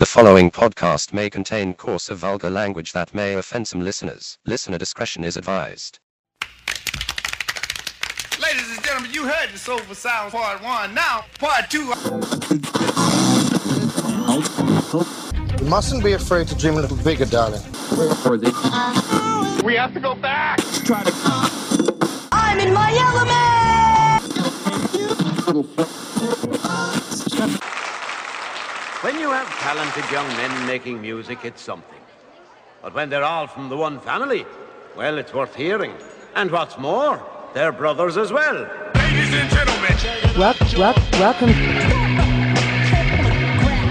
The following podcast may contain coarse or vulgar language that may offend some listeners. Listener discretion is advised. Ladies and gentlemen, you heard the Soulful Sound Part 1. Now, Part 2. You mustn't be afraid to dream a little bigger, darling. We have to go back. I'm in my element! When you have talented young men making music, it's something. But when they're all from the one family, well, it's worth hearing. And what's more, they're brothers as well. Ladies and gentlemen, Wel- wel- welcome,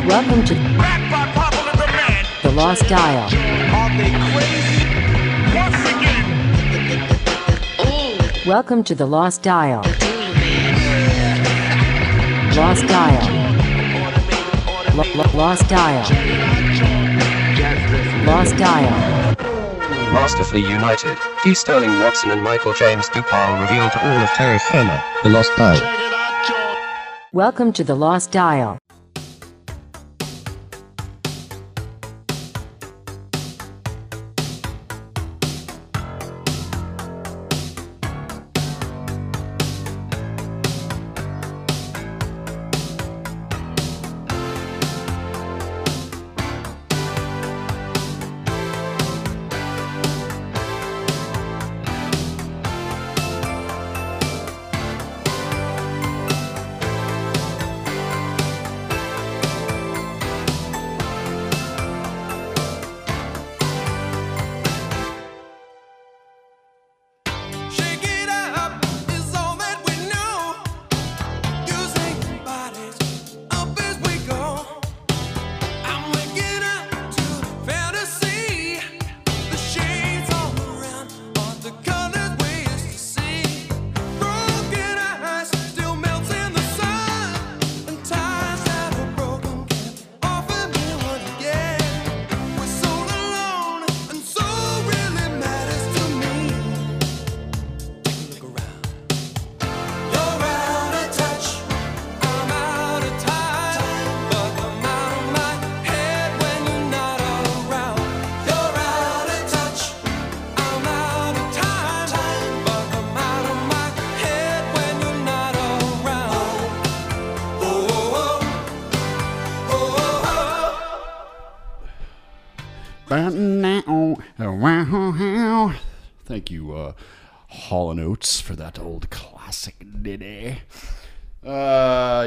welcome to back by popular demand. the Lost Dial. Are they crazy? Once again, Welcome to the Lost Dial. Lost Dial. Lo- lo- Lost Dial. Lost Dial. Masterfully united, D. Sterling Watson and Michael James Dupal reveal to all of terra firma, the lost dial. Welcome to the Lost Dial.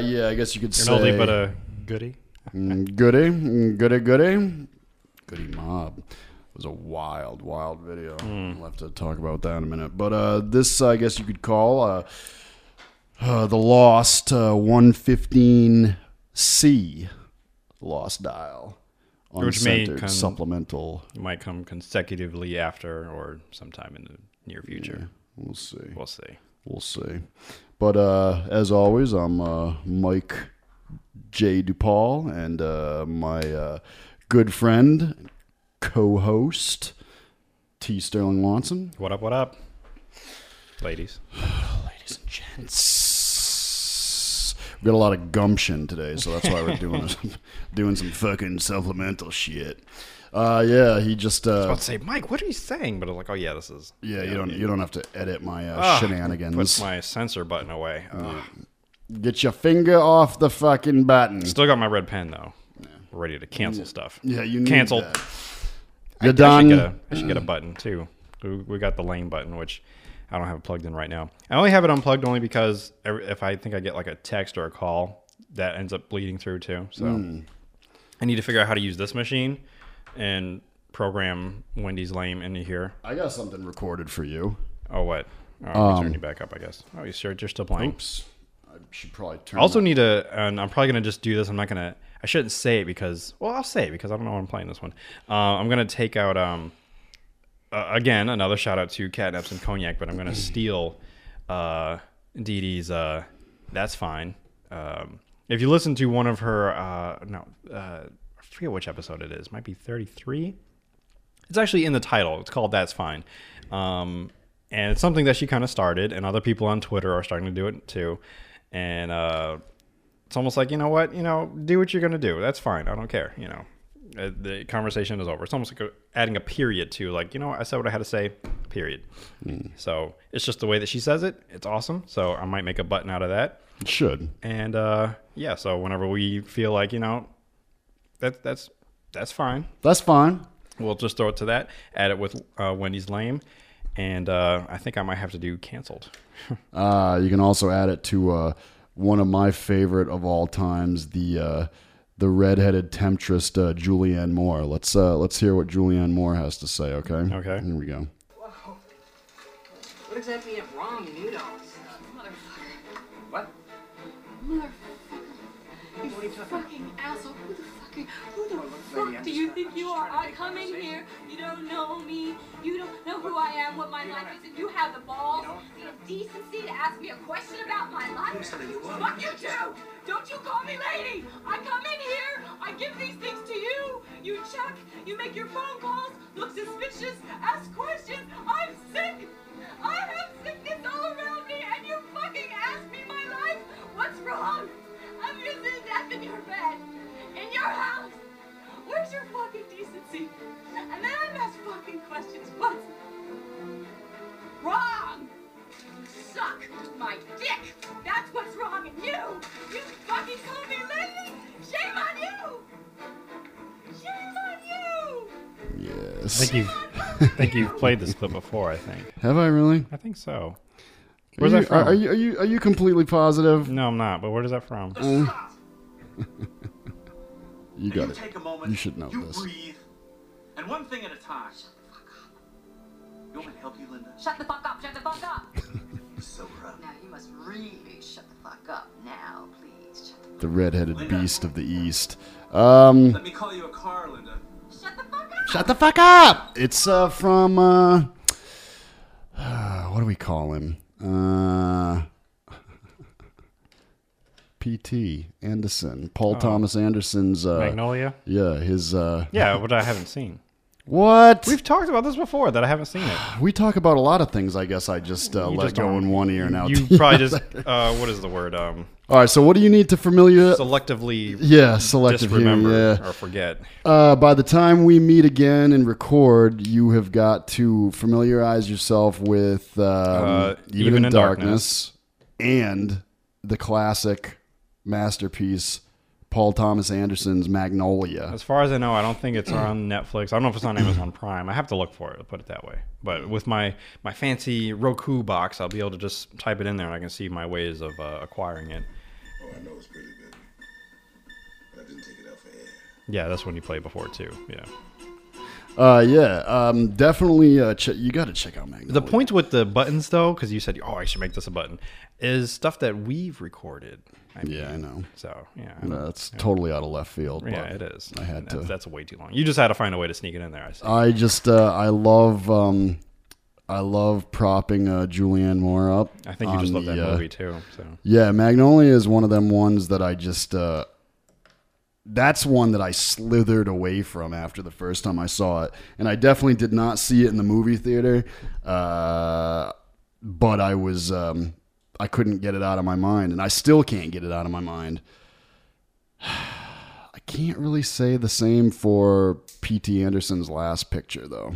Yeah, I guess you could An say oldie but a goodie. Mm, goody, mm, goody, goody, goody mob. It was a wild, wild video. We'll have to talk about that in a minute. But uh, this, I guess you could call uh, uh, the Lost uh, 115C Lost Dial. Which may come- supplemental. Might come consecutively after or sometime in the near future. We'll see. We'll see. We'll see. But uh, as always, I'm uh, Mike J. DuPaul and uh, my uh, good friend, co host, T. Sterling Watson. What up? What up, ladies? Ladies and gents. We got a lot of gumption today, so that's why we're doing doing some fucking supplemental shit. Uh, yeah, he just I uh, was about to say, Mike, what are you saying? But I was like, oh yeah, this is. yeah, you don't you don't have to edit my uh, Ah, shenanigans. Puts my censor button away. Ugh. Get your finger off the fucking button. Still got my red pen though. Ready to cancel stuff. Yeah, you need that. I, You're I done. should, get a, I should get a button too. We, we got the lane button, which I don't have it plugged in right now. I only have it unplugged only because every- if I think I get like a text or a call, that ends up bleeding through too. So Hmm. I need to figure out how to use this machine and program Wendy's lame into here. I got something recorded for you. Oh, what? Oh, Um, turn you back up, I guess. Oh, you sure you're still playing? Oops. I should probably turn. I also that- need to, and I'm probably gonna just do this. I'm not gonna. I shouldn't say it because, well, I'll say it because I don't know when I'm playing this one. Uh, I'm gonna take out, um, uh, again, another shout out to Catnaps and Cognac, but I'm gonna steal uh, Dee Dee's. Uh, That's fine. Um, if you listen to one of her, uh, no, uh, I forget which episode it is. Might be 33. It's actually in the title. It's called That's Fine. Um, and it's something that she kind of started, and other people on Twitter are starting to do it too. And uh, it's almost like you know what, you know, do what you're gonna do. That's fine. I don't care. You know, Uh, the conversation is over. It's almost like adding a period to like you know what, I said what I had to say. Period. So it's just the way that she says it. It's awesome. So I might make a button out of that. It should. And uh, yeah, so whenever we feel like you know, that that's that's fine. That's fine. We'll just throw it to that. Add it with uh, Wendy's lame, and uh, I think I might have to do canceled. Uh, you can also add it to uh, one of my favorite of all times, the uh, the redheaded temptress uh, Julianne Moore. Let's uh, let's hear what Julianne Moore has to say. Okay. Okay. Here we go. What exactly went wrong, noodles? Motherfucker. What? Motherfucker. You fucking fuck do you think you are? I come in here, you don't know me, you don't know who I am, what my life is, and you have the balls, the decency to ask me a question about my life? Fuck you too! Don't you call me lady! I come in here, I give these things to you, you check, you make your phone calls, look suspicious, ask questions, I'm sick! I have sickness all around me, and you fucking ask me my life? What's wrong? I'm using death in your bed, in your house. Where's your fucking decency? And then I'm asked fucking questions. What's wrong? Suck my dick. That's what's wrong in you. You fucking call me lady. Shame on you. Shame on you. I Yes. think you've I think you've played this clip before. I think. Have I really? I think so. Are Where's you, that from? Are, are you are you are you completely positive? No, I'm not. But where is that from? You got it. Take a moment. You should know you this. breathe. And one thing at a time. You want me to help you, Linda? Shut the fuck up. Shut the fuck up. So rough. Now you must really shut the fuck up now, please. Shut the The redheaded beast of the east. Um, Let me call you a car, Linda. Shut the fuck up. shut the fuck up. It's uh, from uh, what do we call him? Uh, P.T. Anderson, Paul Oh. Thomas Anderson's uh, Magnolia. Yeah, his uh, Yeah, what I haven't seen. What? We've talked about this before that I haven't seen it. We talk about a lot of things. I guess I just uh, let just go in one ear and out. You probably just uh, what is the word? Um, All right. So what do you need to familiar? selectively. Yeah, selectively disremember yeah. or forget. Uh, by the time we meet again and record, you have got to familiarize yourself with um, Uh, even, in, darkness, and the classic masterpiece, Paul Thomas Anderson's Magnolia. As far as I know, I don't think it's on Netflix. I don't know if it's on Amazon Prime. I have to look for it. I'll put it that way. But with my my fancy Roku box, I'll be able to just type it in there, and I can see my ways of uh, acquiring it. Oh, I know it's pretty good. I didn't take it out for air. Yeah, that's when you played before too. Yeah. Uh, yeah, um, definitely. Uh, ch- you got to check out Magnolia. The point with the buttons, though, because you said, "Oh, I should make this a button," is stuff that we've recorded. I Yeah, I know. So yeah, That's Yeah. totally out of left field. Yeah, it is. I had that's, to. That's way too long. You just had to find a way to sneak it in there. I see. I just uh, I love um, I love propping uh, Julianne Moore up. I think you just love that the, uh, movie, too, so. Yeah, Magnolia is one of them ones that I just uh, that's one that I slithered away from after the first time I saw it, and I definitely did not see it in the movie theater. Uh, but I was um, I couldn't get it out of my mind, and I still can't get it out of my mind. I can't really say the same for P.T. Anderson's last picture, though.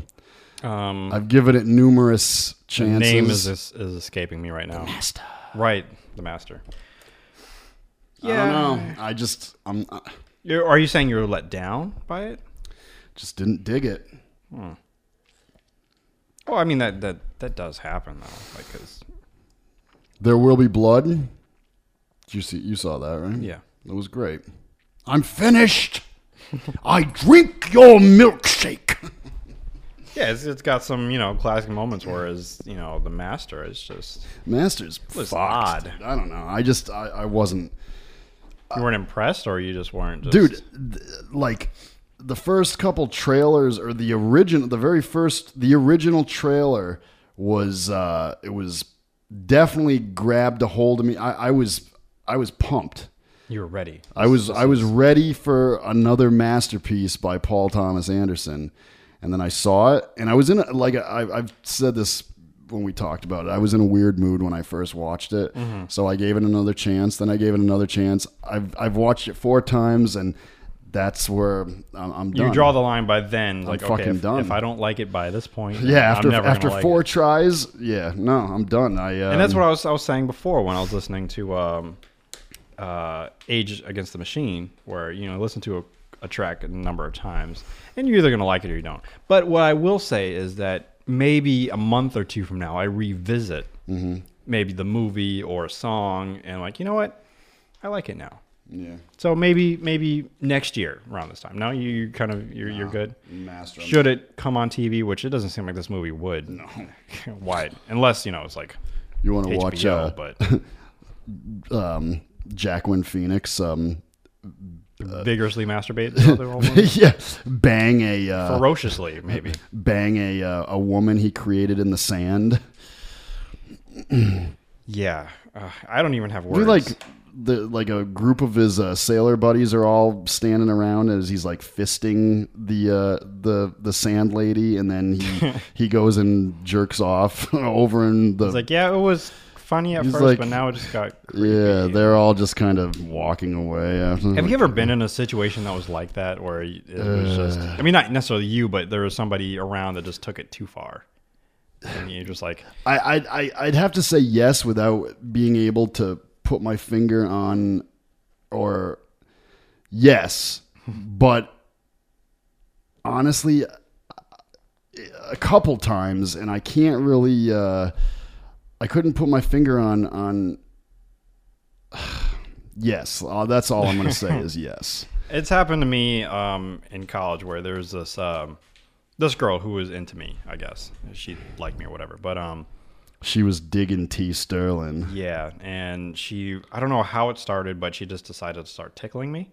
Um, I've given it numerous The chances. name is is escaping me right now. The master. Right, the master. I don't know. I just I'm I You're, are you saying you were let down by it? just didn't dig it. Hmm. Well, I mean that that that does happen though, like because There will be blood. You see? You saw that, right? Yeah. it was great. I'm finished. I drink your milkshake. yeah, it's, it's got some you know classic moments. Whereas you know the master is just Masters was fucked, odd. dude. I don't know. I just I, I wasn't. You weren't impressed, or you just weren't. Just, dude th- like the first couple trailers or the original the very first the original trailer was uh it was definitely grabbed a hold of me i, I was i was pumped you were ready. i was i was ready for another masterpiece by paul thomas anderson and then i saw it and i was in a, like I, i've said this when we talked about it. I was in a weird mood when I first watched it, Mhm. so I gave it another chance. Then I gave it another chance. I've I've watched it four times, and that's where I'm, I'm done. You draw the line by then. I'm Like, fucking okay, if, done. if I don't like it by this point, yeah, after after like four it. tries, yeah, no, I'm done. I um, and that's what I was I was saying before when I was listening to um, uh, Rage Against the Machine, where you know listen to a, a track a number of times, and you're either gonna like it or you don't. But what I will say is that maybe a month or two from now, I revisit Mm-hmm. maybe the movie or a song, and like you know what, I like it now. Yeah. So maybe maybe next year around this time. No, you you kind of you're you're good. master. Should it come on TV, which it doesn't seem like this movie would. No. Why? Unless you know it's like You want to HBO, watch, uh, but um, Joaquin Phoenix, um, vigorously masturbate. the other old woman? yeah, bang a uh, Ferociously, maybe. bang a uh, a woman he created in the sand. Yeah, uh, I don't even have We words. like the like a group of his uh, sailor buddies are all standing around as he's like fisting the uh, the the sand lady, and then he he goes and jerks off over in the. It's like yeah, it was funny at He's first, like- but now it just got. yeah, they're all just kind of walking away. After. Have you ever been in a situation that was like that, where it was just? Uh. I mean, not necessarily you, but there was somebody around that just took it too far, and you're just like, I, I, I, I'd have to say yes without being able to put my finger on, or yes, but honestly, a couple times, and I can't really, uh, I couldn't put my finger on on. Yes, uh, that's all I'm going to say is yes. It's happened to me um, in college where there was this um, this girl who was into me. I guess she liked me or whatever. But um, She was digging T. Sterling. yeah, and she I don't know how it started, but she just decided to start tickling me.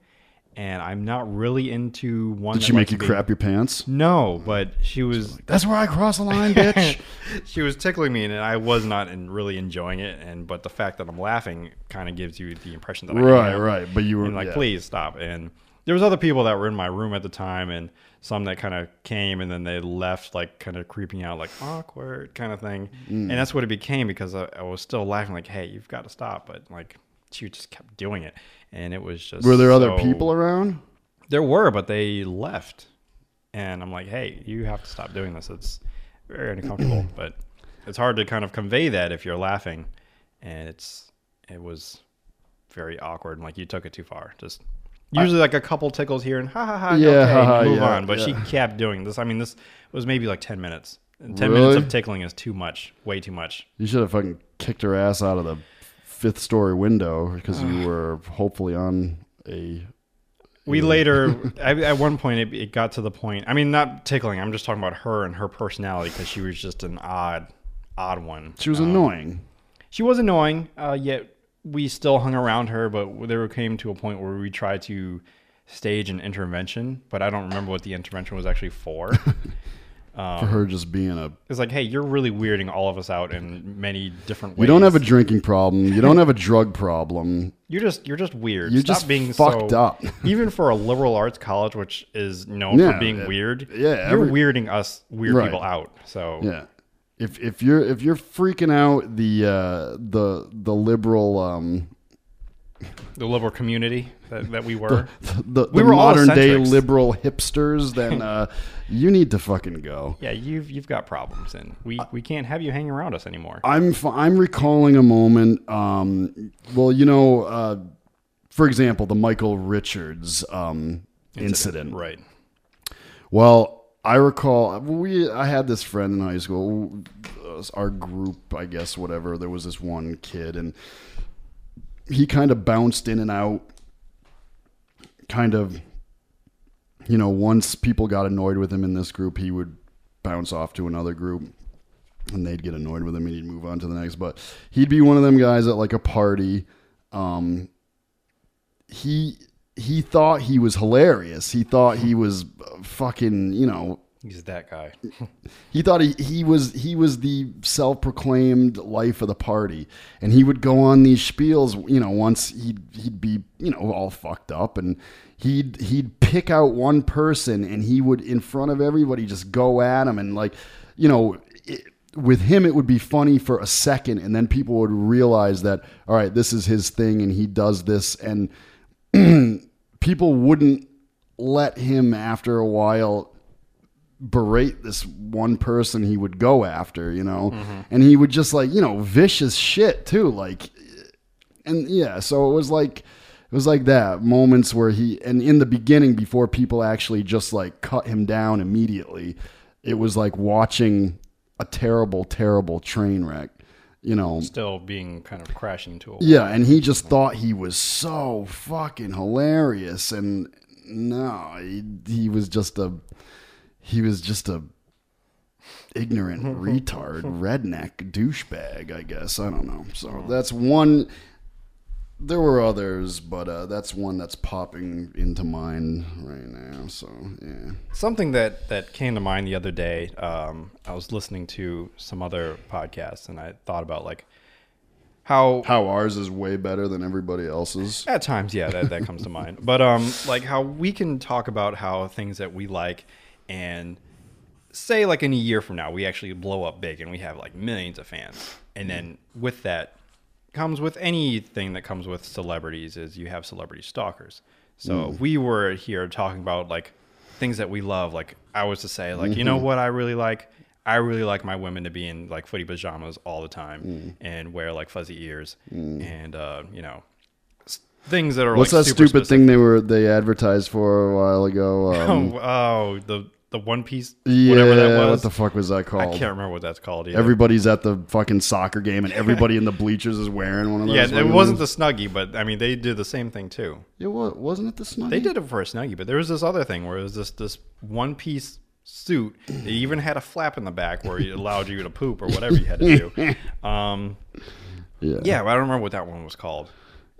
And I'm not really into one. Did she make you be- crap your pants? No, but she was. That's where I cross the line, bitch. she was tickling me, and I was not in, really enjoying it. And but the fact that I'm laughing kind of gives you the impression that I Right, am. right, but you were- And like, yeah. please stop. And there was other people that were in my room at the time, and some that kind of came and then they left, like kind of creeping out, like awkward kind of thing. Mm. And that's what it became because I, I was still laughing, like, hey, you've got to stop. But like, she just kept doing it, and it was just. Were there other people around? There were, but they left. And I'm like, hey, you have to stop doing this. It's very uncomfortable. but it's hard to kind of convey that if you're laughing. And it's it was very awkward and like you took it too far. Just usually like a couple tickles here and ha ha ha Yeah, okay, haha, move yeah, on. But she kept doing this. I mean, this was maybe like ten minutes. And ten minutes of tickling is too much. Way too much. You should have fucking kicked her ass out of the fifth story window because you were hopefully on a. We later, at, at one point, it, it got to the point. I mean, not tickling. I'm just talking about her and her personality because she was just an odd, odd one. She was Um, annoying. She was annoying. Uh, yet we still hung around her, but there came to a point where we tried to stage an intervention, but I don't remember what the intervention was actually for. Um, For her just being a. It's like, hey, you're really weirding all of us out in many different ways. You don't have a drinking problem. You don't have a drug problem. You're just you're just weird. You're Stop just being fucked so, up. even for a liberal arts college, which is known Yeah, for being yeah, weird. yeah, you're every- weirding us weird Right. people out. So Yeah. If if you're if you're freaking out the uh, the the liberal um, the liberal community that, that we were, the, the, we the were modern day liberal hipsters, then uh, you need to fucking go. Yeah, you've you've got problems, and we we can't have you hanging around us anymore. I'm f- I'm recalling a moment. Um, well, you know, uh, for example, the Michael Richards um, incident. right? Well, I recall we I had this friend in high school, our group, I guess, whatever. There was this one kid, and he kind of bounced in and out. Kind of, you know, once people got annoyed with him in this group, he would bounce off to another group and they'd get annoyed with him and he'd move on to the next. But he'd be one of them guys at like a party. Um, he he thought he was hilarious. He thought he was fucking, you know, He's that guy. he thought he, he was he was the self-proclaimed life of the party. And he would go on these spiels you know once he'd he'd be you know all fucked up. And he'd he'd pick out one person and he would in front of everybody just go at him. And like you know it, with him it would be funny for a second. And then people would realize that all right this is his thing and he does this. And people wouldn't let him after a while berate this one person he would go after you know and he would just like you know vicious shit too like and yeah so it was like it was like that moments where he and in the beginning before people actually just like cut him down immediately it was like watching a terrible terrible train wreck you know Still being kind of crashing to a wall. yeah and he just thought he was so fucking hilarious and no he, he was just a he was just a ignorant retard redneck douchebag i guess. I don't know. So that's one there were others but uh, that's one that's popping into mind right now. So yeah. Something that that came to mind the other day. Um, I was listening to some other podcasts, and I thought about like how how ours is way better than everybody else's? At times, yeah, that, that comes to mind. But um, like how we can talk about how things that we like, and say like in a year from now we actually blow up big and we have like millions of fans, and then with that comes with anything that comes with celebrities is you have celebrity stalkers. So Mm. if we were here talking about like things that we love, like I was to say like you know Mhm. what I really like. I really like my women to be in like footy pajamas all the time Mm. and wear like fuzzy ears and uh, you know things that are what's like that stupid thing they were they advertised for a while ago um, oh, oh, the the One Piece, Yeah, whatever that was. what the fuck was that called? I can't remember what that's called. Either. Everybody's at the fucking soccer game, and everybody in the bleachers is wearing one of those. yeah, it wasn't the Snuggie, but I mean they did the same thing too. It was, wasn't it the Snuggie? They did it for a Snuggie, but there was this other thing where it was this this one piece suit. It even had a flap in the back where it allowed you to poop or whatever you had to do. Um, Yeah. yeah, but I don't remember what that one was called.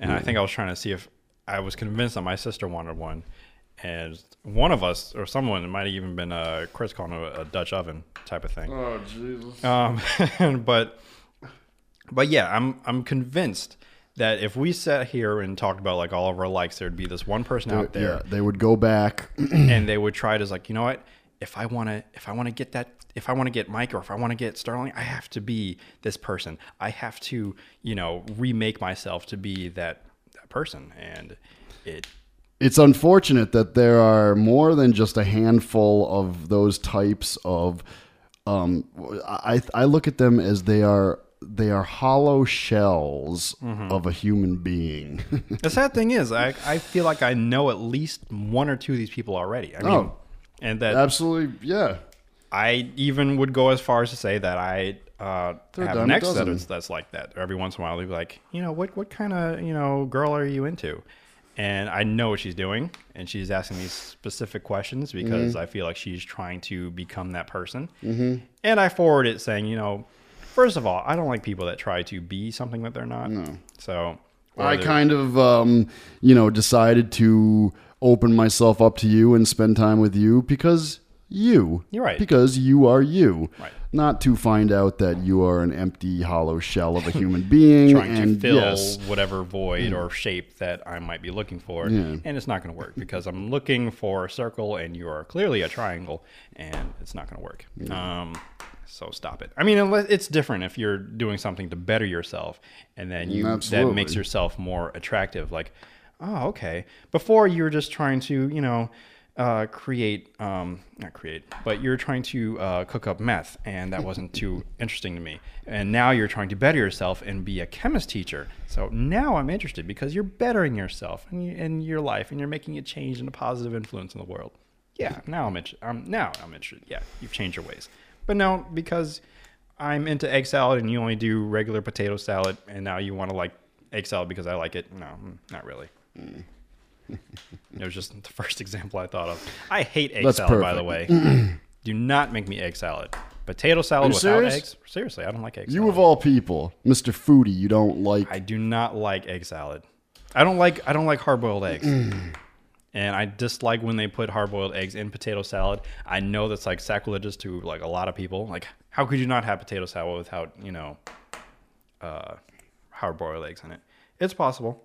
And I think I was trying to see if I was convinced that my sister wanted one, and one of us or someone it might have even been uh, Chris calling a, a Dutch oven type of thing. Oh, Jesus. Um, but but yeah, I'm I'm convinced that if we sat here and talked about like all of our likes, there'd be this one person out there Yeah, they would go back. and they would try to like, you know what? If I want to, if I want to get that, if I want to get Mike or if I want to get Sterling, I have to be this person. I have to, you know, remake myself to be that that person, and it. It's unfortunate that there are more than just a handful of those types of um I I look at them as they are they are hollow shells Mhm. of a human being. The sad thing is, I I feel like I know at least one or two of these people already. I mean, Oh, and that absolutely, yeah. I even would go as far as to say that I uh, have an ex that is, that's like that. Every once in a while, they'll be like, you know, what what kind of you know girl are you into? And I know what she's doing, and she's asking these specific questions because Mhm. I feel like she's trying to become that person. Mhm. And I forward it saying, you know, first of all, I don't like people that try to be something that they're not. No. So I kind of, um, you know, decided to open myself up to you and spend time with you because you. You're right. Because you are you. Right. Not to find out that you are an empty, hollow shell of a human being. trying and to fill yes, whatever void or shape that I might be looking for, Yeah. and it's not going to work because I'm looking for a circle and you are clearly a triangle, and it's not going to work. Um, so stop it. I mean, unless it's different if you're doing something to better yourself, and then you that makes yourself more attractive. Like, oh, okay. Before you were just trying to, you know. Uh, create, um, not create, but you're trying to uh, cook up meth, and that wasn't too interesting to me. And now you're trying to better yourself and be a chemist teacher. So now I'm interested because you're bettering yourself and, you, and your life, and you're making a change and a positive influence in the world. Yeah, now I'm interested. Um, now I'm interested. Yeah, you've changed your ways. But no, because I'm into egg salad and you only do regular potato salad, and now you want to like egg salad because I like it. No, mm, not really. it was just the first example I thought of. I hate egg That's salad, by the way. do not make me egg salad. Potato salad without serious? eggs? Seriously, I don't like egg salad. You of all people, Mr. Foodie, you don't like. I do not like egg salad. I don't like I don't like hard boiled eggs. and I dislike when they put hard boiled eggs in potato salad. I know that's like sacrilegious to like a lot of people. Like how could you not have potato salad without, you know, uh hard boiled eggs in it? It's possible.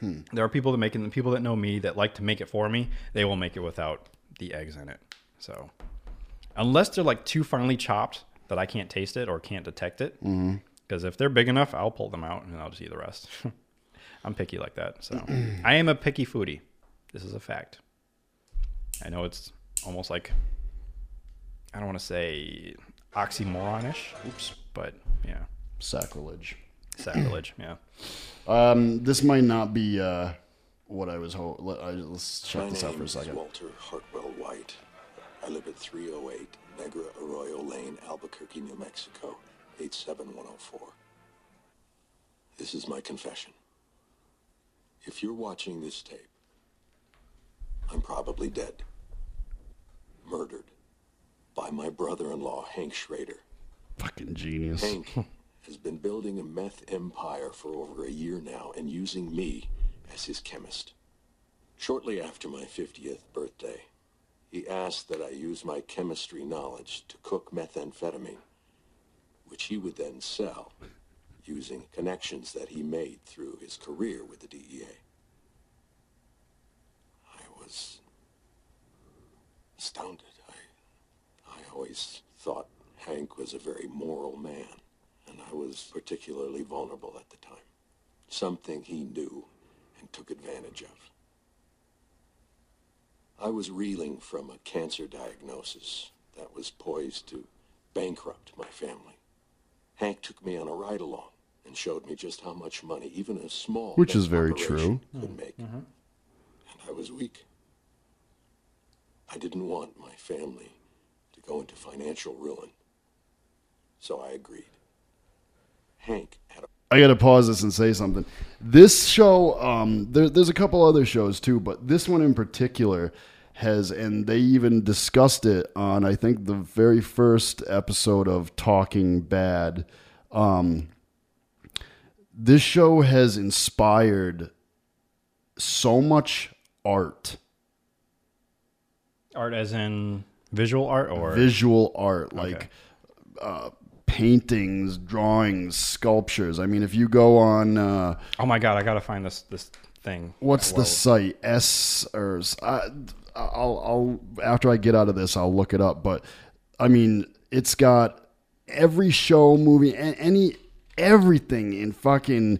Hmm. There are people that make it, and the people that know me that like to make it for me, they will make it without the eggs in it. So, unless they're like too finely chopped, that I can't taste it or can't detect it. Because if they're big enough, I'll pull them out and I'll just eat the rest. I'm picky like that. So I am a picky foodie. This is a fact. I know it's almost like I don't want to say oxymoronish. Oops, but yeah, Sacrilege. sacrilege. Yeah. Um, this might not be uh, what I was hoping. Let, I, let's check My this out for a second. Walter Hartwell White. I live at 308 Negra Arroyo Lane, Albuquerque, New Mexico, 87104. This is my confession. If you're watching this tape, I'm probably dead. Murdered by my brother-in-law, Hank Schrader. Fucking genius. Hank has been building a meth empire for over a year now and using me as his chemist. Shortly after my 50th birthday, he asked that I use my chemistry knowledge to cook methamphetamine, which he would then sell using connections that he made through his career with the DEA. I was astounded. I, I always thought Hank was a very moral man, I was particularly vulnerable at the time. Something he knew and took advantage of. I was reeling from a cancer diagnosis that was poised to bankrupt my family. Hank took me on a ride along and showed me just how much money even a small Which is very operation true. could make. Mm-hmm. Mm-hmm. And I was weak. I didn't want my family to go into financial ruin. So I agreed. Hank had a I gotta pause this and say something. This show, um, there, there's a couple other shows too, but this one in particular has, and they even discussed it on, I think, the very first episode of Talking Bad. Um, this show has inspired so much art, Art as in visual art or visual art, like uh, paintings, drawings, sculptures. I mean, if you go on. Uh, Oh my god, I gotta find this this thing. What's the site? S or I, I'll I'll after I get out of this, I'll look it up. But I mean, it's got every show, movie, any everything in fucking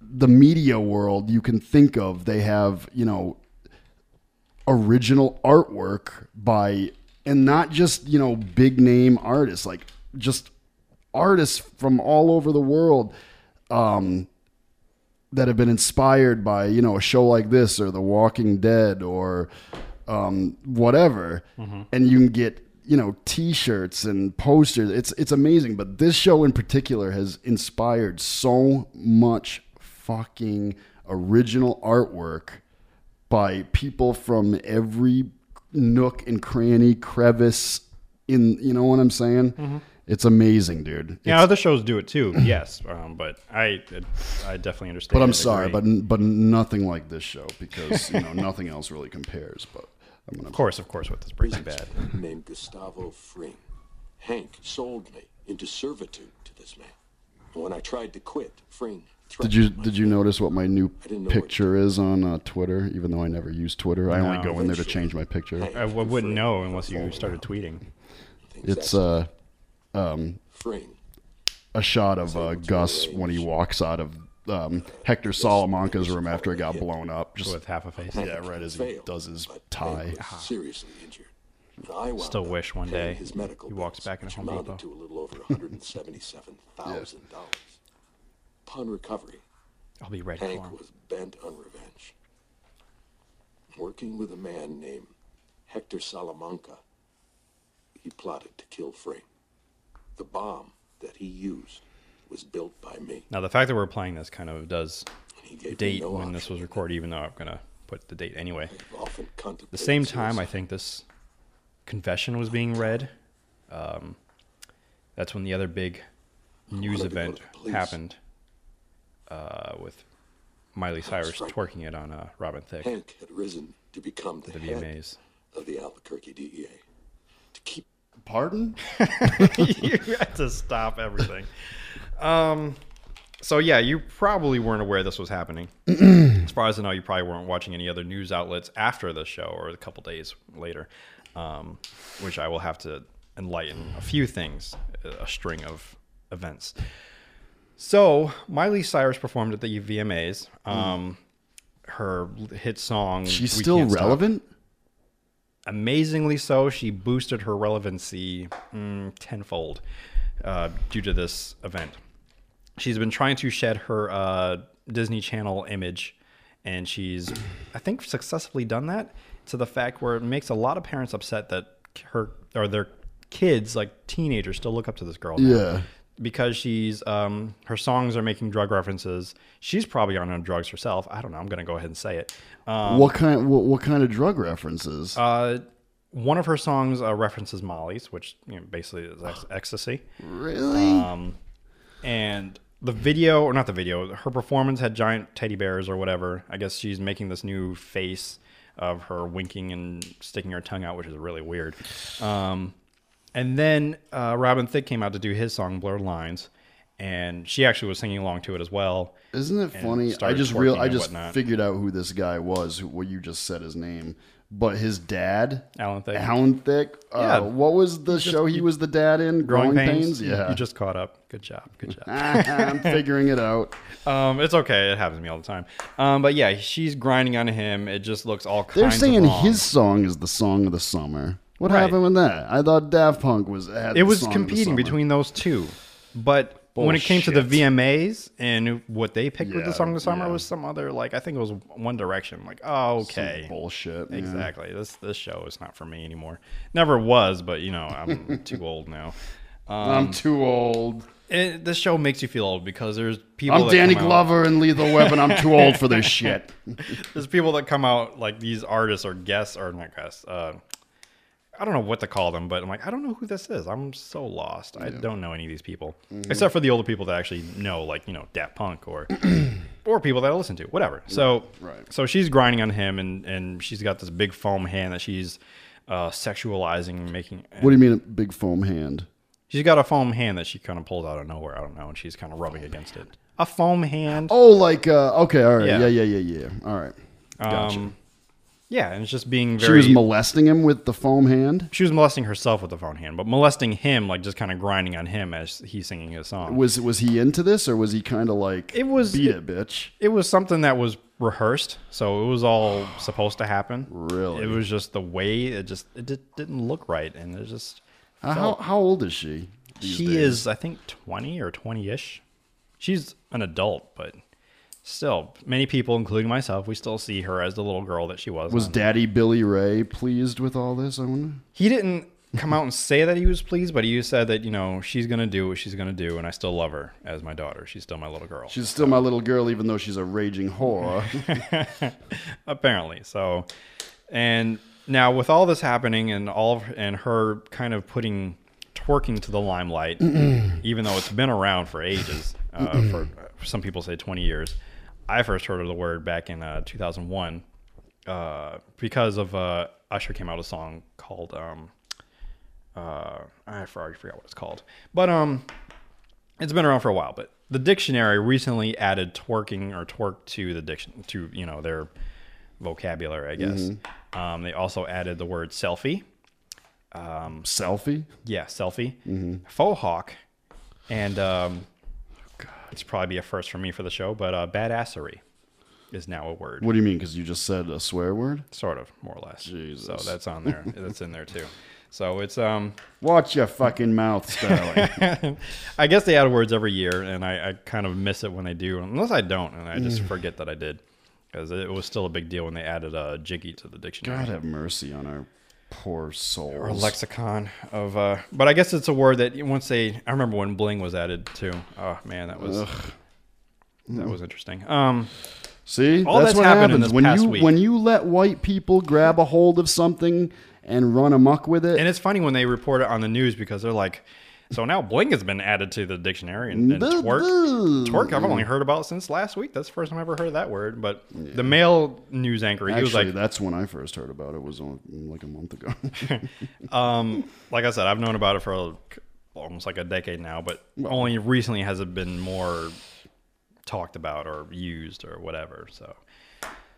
the media world you can think of. They have you know original artwork by and not just you know big name artists like just artists from all over the world um that have been inspired by you know a show like this or The Walking Dead or um, whatever, Mhm. and you can get you know T-shirts and posters. It's it's amazing. But this show in particular has inspired so much fucking original artwork by people from every nook and cranny, crevice in you know what I'm saying. Mhm. It's amazing, dude. Yeah, It's- other shows do it too. yes, um, but I I definitely understand. But I'm sorry, agree. but but nothing like this show because you know nothing else really compares. But I'm gonna of course, of course, with this Breaking Bad. named Gustavo Fring. Hank sold me into servitude to this man. And when I tried to quit, Fring Did you did you notice what my new I didn't know what picture is on uh, Twitter? Even though I never use Twitter, I only go in there to change my picture. I, I wouldn't know unless you started tweeting. It's uh, um, Fring. a shot of uh, Gus when he walks out of um, Hector Salamanca's room after it got blown up, just With half a face. Yeah, right as he does his tie. Seriously injured. I Still wish one day his medical he walks back into which Home Depot. to a little over one hundred and seventy-seven thousand dollars. Upon recovery, I'll be ready for Hank him. was bent on revenge. Working with a man named Hector Salamanca, he plotted to kill Fring. The bomb that he used was built by me. Now the fact that we're playing this kind of does He gave me date no when this was recorded, even though I'm gonna put the date anyway. The same time, I think this confession was being read. Um, that's when the other big news to event to happened uh, with Miley Cyrus twerking it on uh, Robin Thicke. Hank had risen to become the, The head VMAs. of the Albuquerque DEA. To keep Pardon? you had to stop everything. Um, so yeah, you probably weren't aware this was happening. as far as I know, you probably weren't watching any other news outlets after the show or a couple days later, um, which I will have to enlighten a few things, a string of events. So Miley Cyrus performed at the VMAs. Um, her hit song. She's still Can't Stop. Amazingly so, she boosted her relevancy mm, tenfold uh, due to this event. She's been trying to shed her uh, Disney Channel image, and she's, I think, successfully done that to the fact where it makes a lot of parents upset that her or their kids, like teenagers, still look up to this girl. now. Yeah. Because she's um, her songs are making drug references. She's probably on drugs herself. I don't know. I'm gonna go ahead and say it. Um, what kind? What, what kind of drug references? uh, one of her songs uh, references Molly's, which you know, basically is ex- ecstasy. Really? Um, and the video, or not the video, her performance had giant teddy bears or whatever. I guess she's making this new face of her winking and sticking her tongue out, which is really weird. Um, and then uh, Robin Thicke came out to do his song "Blurred Lines," and she actually was singing along to it as well. Isn't it funny? I just real I just whatnot. figured out who this guy was. Who, what you just said his name, but his dad, Alan Thicke. Alan Thicke. Uh, Yeah. What was the Just- show he was the dad in? Growing, Growing, pains. You- Yeah. you just caught up. Good job. Good job. I'm figuring it out. Um, it's okay. It happens to me all the time. Um, but yeah, she's grinding on him. It just looks all They're saying his song is the song of the summer. What Right. happened with that? I thought Daft Punk was. Had it the was song of the competing between those two. But when it came to the VMAs and what they picked with the song of the summer yeah. was some other like I think it was One Direction. Like, oh, okay, Some bullshit. yeah. exactly. This this show is not for me anymore. Never was, but you know I'm too old now. Um, I'm too old. It, this show makes you feel old because there's people. I'm that Danny come out- Glover in Lethal Weapon. I'm too old for this shit. There's people that come out like these artists or guests or not guests. Uh, I don't know what to call them, but I'm like, I don't know who this is. I'm so lost. I don't know any of these people, Mhm. except for the older people that actually know, like you know, Daft Punk or or people that I listen to, whatever. So, Right. so she's grinding on him, and and she's got this big foam hand that she's uh, sexualizing, making. What do you mean, a big foam hand? She's got a foam hand that she kind of pulls out of nowhere. I don't know, and she's kind of rubbing against it. A foam hand. Oh, like uh, okay, all right, Yeah. yeah, yeah, yeah, yeah. All right, gotcha. Um, yeah, and it's just being very. she was molesting him with the foam hand. She was molesting herself with the foam hand, but molesting him, like just kind of grinding on him as he's singing his song. Was was he into this, or was he kind of like It was- beat it- it, bitch? It was something that was rehearsed, so it was all supposed to happen. Really? It was just the way it just it did, didn't look right, and it just. Uh, how how old is she? she days? is, I think, twenty or twenty-ish. She's an adult, but still, many people, including myself, we still see her as the little girl that she was. Was Daddy Billy Ray pleased with all this? I wonder. he didn't come out and say that he was pleased, but he just said that you know she's gonna do what she's gonna do, and I still love her as my daughter. She's still my little girl. She's still my little girl, even though she's a raging whore. apparently. So, and now with all this happening and all of, and her kind of putting twerking to the limelight, even though it's been around for ages, uh, for some people say 20 years. I first heard of the word back in uh, 2001 uh, because of uh, Usher came out with a song called um, uh, I already forgot what it's called, but um, it's been around for a while. But the dictionary recently added twerking or twerk to the diction to you know their vocabulary, I guess. Um, they also added the word selfie. Um, Selfie? yeah, selfie. Mhm. Faux hawk, and um, it's probably be a first for me for the show, but uh, badassery is now a word. What do you mean? Because you just said a swear word? Sort of, more or less. Jesus. So that's on there. that's in there too. So it's um. Watch your fucking mouth, Sterling. I guess they add words every year, and I, I kind of miss it when they do, unless I don't, and I just Mm. forget that I did, because it was still a big deal when they added a jiggy to the dictionary. God have mercy on our poor souls. or lexicon of uh but i guess it's a word that once they i remember when bling was added too oh man that was Ugh. that was interesting um See, all that's, that's, what happens when you week. when you let white people grab a hold of something and run amok with it. and it's funny when they report it on the news because they're like so now bling has been added to the dictionary and, and twerk twerk i've only heard about since last week that's the first time i ever heard that word but the male news anchor he Actually, was like that's when I first heard about it. Was on, like a month ago. um, like I said, I've known about it for a- almost like a decade now, but only recently has it been more talked about or used or whatever. So,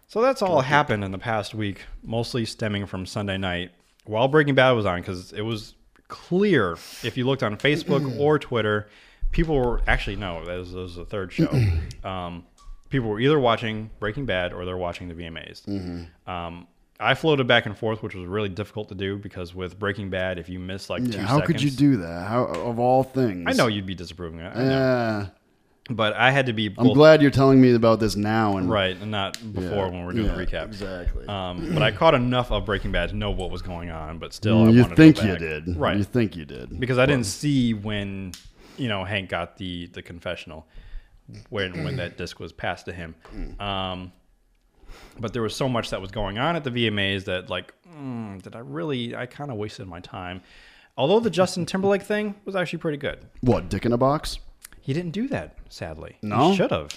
so that's all happened in the past week, mostly stemming from Sunday night while Breaking Bad was on because it was clear if you looked on Facebook or Twitter, people were actually no, that was, that was the third show. um, people were either watching Breaking Bad or they're watching the VMAs. Mhm. Um, I floated back and forth, which was really difficult to do because with Breaking Bad, if you miss like two Yeah, how could you do that? How of all things? I know you'd be disapproving it. I know. But I had to be. I'm glad you're telling me about this now and right, and not before Yeah, when we're doing yeah, the recap. Exactly. Um, but I caught enough of Breaking Bad to know what was going on. But still, I Mm, you think you did. right? You think you did. because I didn't see when you know Hank got the the confessional when when that disc was passed to him. Um, but there was so much that was going on at the VMAs that like, mm, did I really? I kind of wasted my time. Although the Justin Timberlake thing was actually pretty good. What dick in a box? He didn't do that, sadly. No? he should have,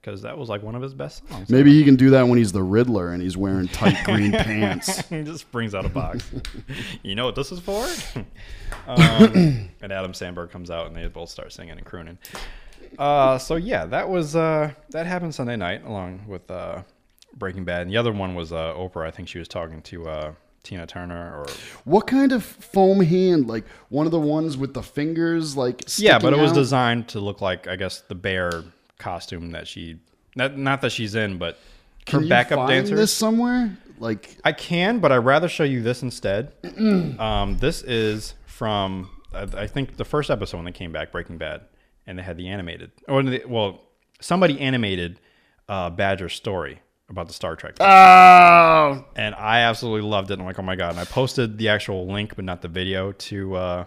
because that was like one of his best songs. Maybe he can do that when he's the Riddler and he's wearing tight green pants. he just brings out a box. you know what this is for? um, and Adam Sandberg comes out and they both start singing and crooning. Uh, so yeah, that was uh, that happened Sunday night along with uh, Breaking Bad. And the other one was uh, Oprah. I think she was talking to uh, Tina Turner or What kind of foam hand? Like one of the ones with the fingers, like yeah, but it sticking was designed to look like I guess the bear costume that she not not that she's in, but Can her you backup find dancer. this somewhere? Like I can, but I'd rather show you this instead. um, this is from I, think the first episode when they came back, Breaking Bad, and they had the animated. Or well, somebody animated uh, Badger's story about the Star Trek. Oh. And I absolutely loved it. I'm like, oh my god! And I posted the actual link, but not the video, to uh,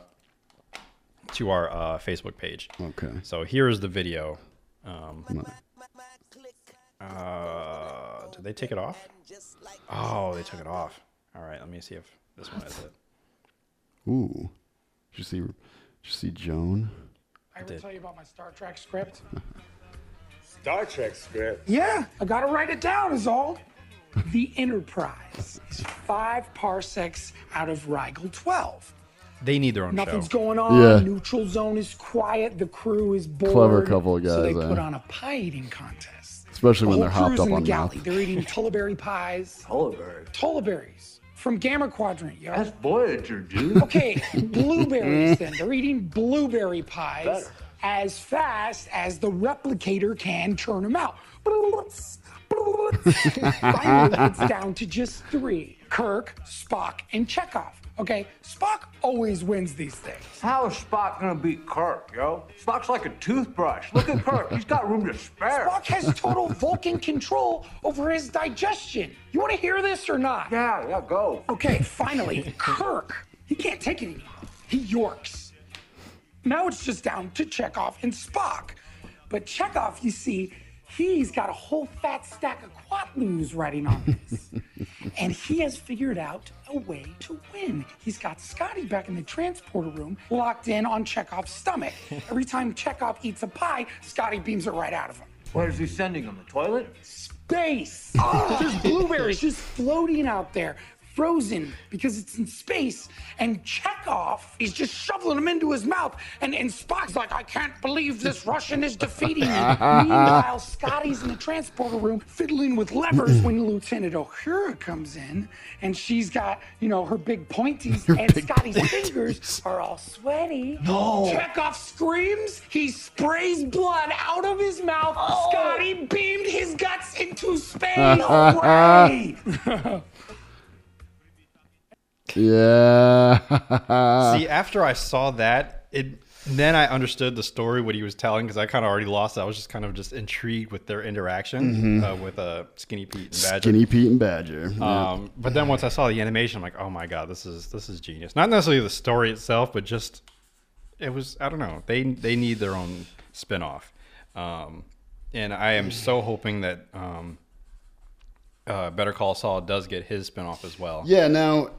to our uh, Facebook page. Okay. So here is the video. Um, uh, did they take it off? Oh, they took it off. All right, let me see if this one is it. Ooh. Did you see? Did you see Joan? I ever tell you about my Star Trek script? Star Trek script. Yeah, I gotta write it down, is all. The Enterprise is five parsecs out of Rigel 12. They need their own Nothing's show. going on. Yeah. Neutral zone is quiet. The crew is bored. Clever couple of guys. So they guys, put eh? on a pie eating contest. Especially The when they're hopped crew's up in on the galley. mouth. They're eating Tullaberry pies. Tullaberry. Tullaberries from Gamma Quadrant, yo. That's Voyager, dude. Okay, blueberries then. They're eating blueberry pies as fast as the replicator can turn them out. Finally, it's down to just three Kirk, Spock, and Chekhov. Okay, Spock always wins these things. How is Spock gonna beat Kirk, yo? Spock's like a toothbrush. Look at Kirk. He's got room to spare. Spock has total Vulcan control over his digestion. You want to hear this or not? Yeah, yeah, go. Okay, finally, Kirk. He can't take it anymore. He yorks. Now it's just down to Chekhov and Spock. But Chekhov, you see, he's got a whole fat stack of Quatloos riding on this. and he has figured out a way to win. He's got Scotty back in the transporter room, locked in on Chekhov's stomach. Every time Chekhov eats a pie, Scotty beams it right out of him. Where is he sending him? The toilet? Space! Oh, There's blueberries just floating out there, frozen because it's in space. And Chekhov is just shoveling them into his mouth. And, and Spock's like, I can't believe this Russian is defeating me. Meanwhile, Scotty's in the transporter room fiddling with levers when Lieutenant Uhura comes in. And she's got, you know, her big pointies. and Scotty's fingers are all sweaty. No. Chekhov screams. He sprays blood out of his mouth. Scotty beamed his guts into space. No way. Yeah. See, after I saw that, it then I understood the story what he was telling because I kind of already lost. it. I was just kind of just intrigued with their interaction Mhm. uh, with uh, Skinny Pete and Badger. Skinny Pete and Badger. yeah. Um, but then once I saw the animation, I'm like, oh my god, this is this is genius. Not necessarily the story itself, but just it was. I don't know. They they need their own spinoff, um, and I am so hoping that um, uh, Better Call Saul does get his spinoff as well. Yeah, now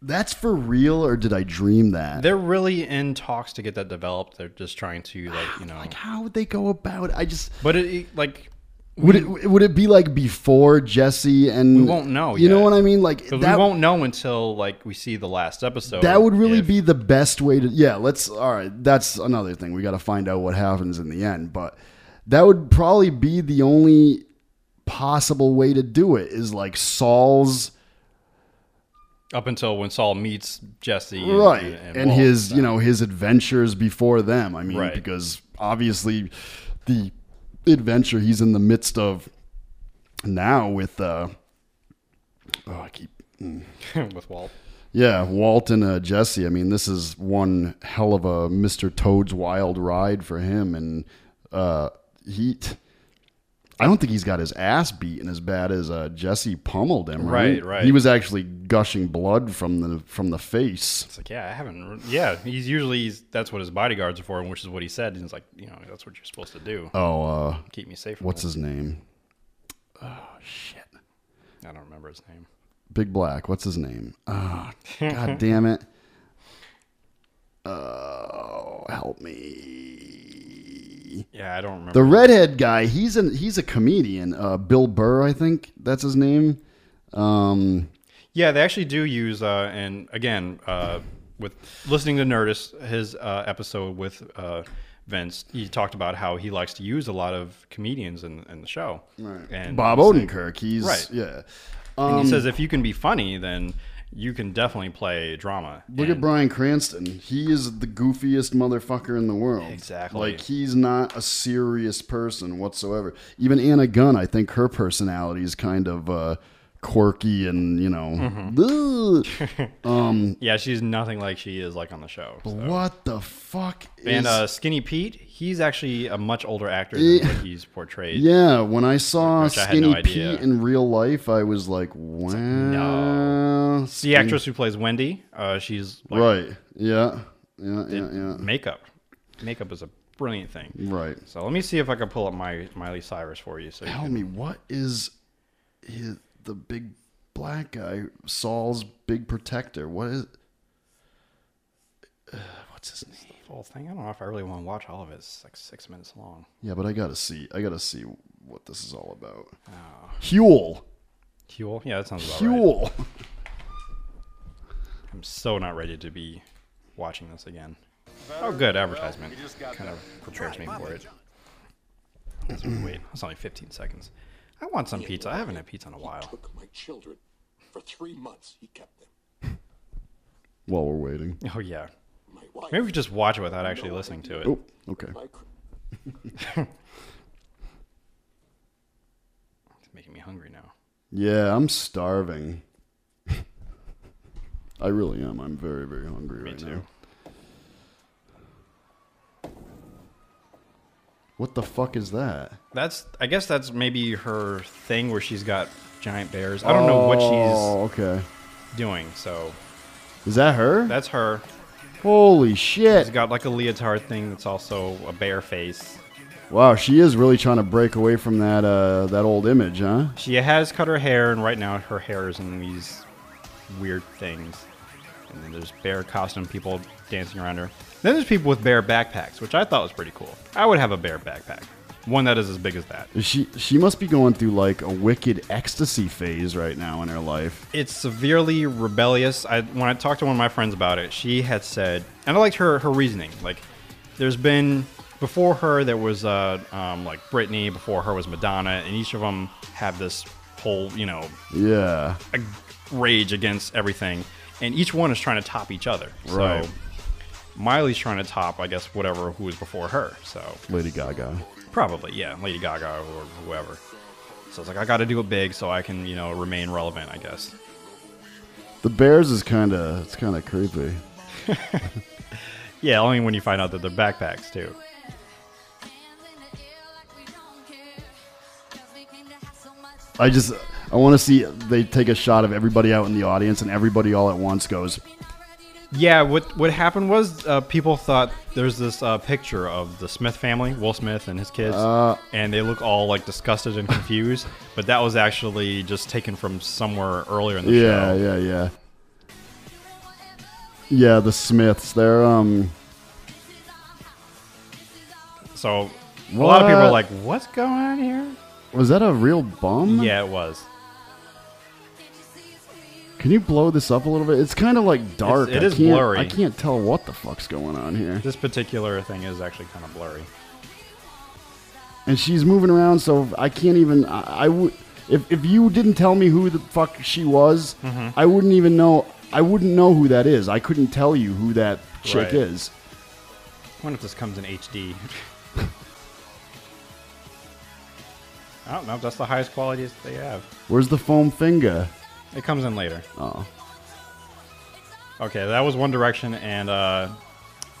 that's for real, or did I dream that? They're really in talks to get that developed. They're just trying to like you know. Like, how would they go about it? I just. But it, like Would it would it be like before Jesse and we won't know. You know what I mean? Like that we won't know until like we see the last episode. that would really if- be the best way to yeah let's all right that's another thing we got to find out what happens in the end but that would probably be the only possible way to do it is like saul's Up until when Saul meets Jesse, and, right and, and, and Walt. his you know his adventures before them i mean Right. because obviously the adventure he's in the midst of now with uh oh i keep mm. with Walt. yeah walt and uh, jesse i mean this is one hell of a mr toad's wild ride for him and uh he I don't think he's got his ass beaten as bad as uh, Jesse pummeled him. Right? Right, right. He was actually gushing blood from the from the face. It's like, yeah, I haven't. Yeah, he's usually he's, that's what his bodyguards are for, which is what he said. He's like, you know, that's what you're supposed to do. Oh, uh, keep me safe. What's his name? Oh shit! I don't remember his name. Big Black. What's his name? Oh, God damn it! Oh, help me! Yeah, I don't remember. The redhead guy. He's an he's a comedian. Uh, Bill Burr, I think that's his name. Um, Yeah, they actually do use, uh, and again, uh, with listening to Nerdist, his uh, episode with uh, Vince, he talked about how he likes to use a lot of comedians in, in the show. Right. And Bob Odenkirk. He's right. yeah. and Um, he says if you can be funny, then you can definitely play drama. Look at Bryan Cranston. He is the goofiest motherfucker in the world. Exactly. Like he's not a serious person whatsoever. Even Anna Gunn, I think her personality is kind of uh, quirky and you know. Mm-hmm. um, yeah, she's nothing like she is like on the show. so. what the fuck? And is- uh, Skinny Pete, he's actually a much older actor than what he's portrayed. Yeah, when I saw Which I had Skinny no idea. Pete in real life, I was like, wow. No. The actress who plays Wendy, uh, she's like, Right. Yeah. Yeah. Yeah. Yeah. makeup. Makeup is a brilliant thing. Right. So let me see if I can pull up my Miley Cyrus for you. So you Tell can- me what is his, the big black guy Saul's big protector? What is? Uh, what's his name? the whole thing. I don't know if I really want to watch all of it. It's like six minutes long. Yeah, but I gotta see. I gotta see what this is all about. Oh. Huell. Huell? Yeah, that sounds about right. Huell. I'm so not ready to be watching this again. Oh, good advertisement. Kind of prepares me for it. Let's wait. It's only 15 seconds. I want some pizza. I haven't had pizza in a while. took my children. For three months, he kept them. While we're waiting. Oh yeah. Maybe we could just watch it without actually listening to it. Oh, okay. It's making me hungry now. Yeah, I'm starving. I really am. I'm very, very hungry Me right too. now. What the fuck is that? That's. I guess that's maybe her thing where she's got giant bears. I don't know what Oh, she's okay. doing. So Is that her? that's her. Holy shit! She's got like a leotard thing that's also a bear face. Wow, she is really trying to break away from that uh, that old image, huh? She has cut her hair, and right now her hair is in these weird things. And then there's bear costume people dancing around her. Then there's people with bear backpacks, which I thought was pretty cool. I would have a bear backpack, one that is as big as that. She she must be going through like a wicked ecstasy phase right now in her life. It's severely rebellious. I when I talked to one of my friends about it, she had said, and I liked her her reasoning. Like, there's been before her there was uh um, like Britney, before her was Madonna, and each of them have this whole you know Yeah. a rage against everything, and each one is trying to top each other. Right. So Miley's trying to top, I guess, whatever who was before her. So Lady Gaga. probably, yeah, Lady Gaga or whoever. So it's like I got to do it big so I can, you know, remain relevant. I guess. The Bears is kind of it's kind of creepy. Yeah, only when you find out that they're backpacks too. I just I want to see they take a shot of everybody out in the audience and everybody all at once goes. Yeah, what what happened was uh, people thought there's this uh, picture of the Smith family, Will Smith and his kids, Uh. and they look all like disgusted and confused. but that was actually just taken from somewhere earlier in the Yeah, show. yeah, yeah. Yeah, Yeah, the Smiths. They're um. So a lot of people are like, "What's going on here?" Was that a real bum? Yeah, it was. Can you blow this up a little bit? It's kind of like dark. It's- it I is can't- blurry. I can't tell what the fuck's going on here. This particular thing is actually kind of blurry. And she's moving around, so I can't even. I, I would. If, if you didn't tell me who the fuck she was, Mhm. I wouldn't even know. I wouldn't know who that is. I couldn't tell you who that chick Right. is. I wonder if this comes in HD. I don't know if that's the highest quality they have. Where's the foam finger? It comes in later. Oh. Okay, that was One Direction and uh,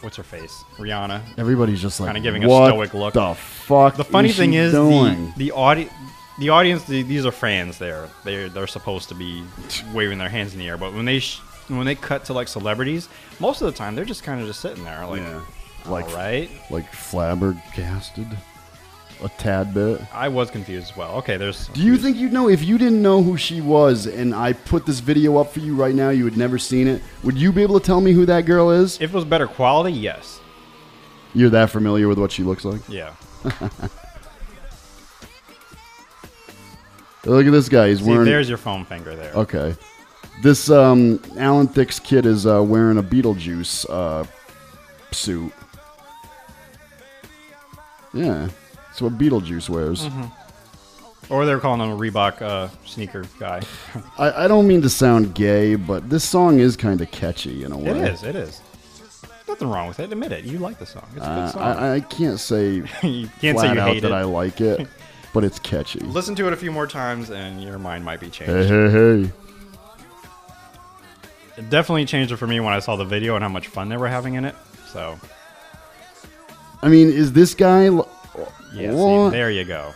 what's her face? Rihanna. Everybody's just like, kind of giving "What a stoic look. the fuck The funny is thing is doing?" the the audi- the audience. The, these are fans. There, they they're supposed to be waving their hands in the air. But when they sh- when they cut to like celebrities, most of the time they're just kind of just sitting there, like, like all right. like flabbergasted a tad bit. I was confused as well. Okay, there's. Do you think you'd know if you didn't know who she was and I put this video up for you right now, you had never seen it? Would you be able to tell me who that girl is? If it was better quality, yes. You're that familiar with what she looks like? Yeah. Look at this guy. He's See, wearing. there's your foam finger there. Okay. This um, Alan Thicke's kid is uh, wearing a Beetlejuice uh, suit. Yeah, that's what Beetlejuice wears. Mhm. Or they're calling him a Reebok uh, sneaker guy. I, I don't mean to sound gay, but this song is kind of catchy in a way. it is. It is. Nothing wrong with it. Admit it. You like the song. It's a Uh, good song. I, I can't say You can't say flat you out hate that it. I like it, but it's catchy. Listen to it a few more times, and your mind might be changed. Hey, hey, hey. It definitely changed it for me when I saw the video and how much fun they were having in it. So, I mean, is this guy? l- yeah, see, there you go.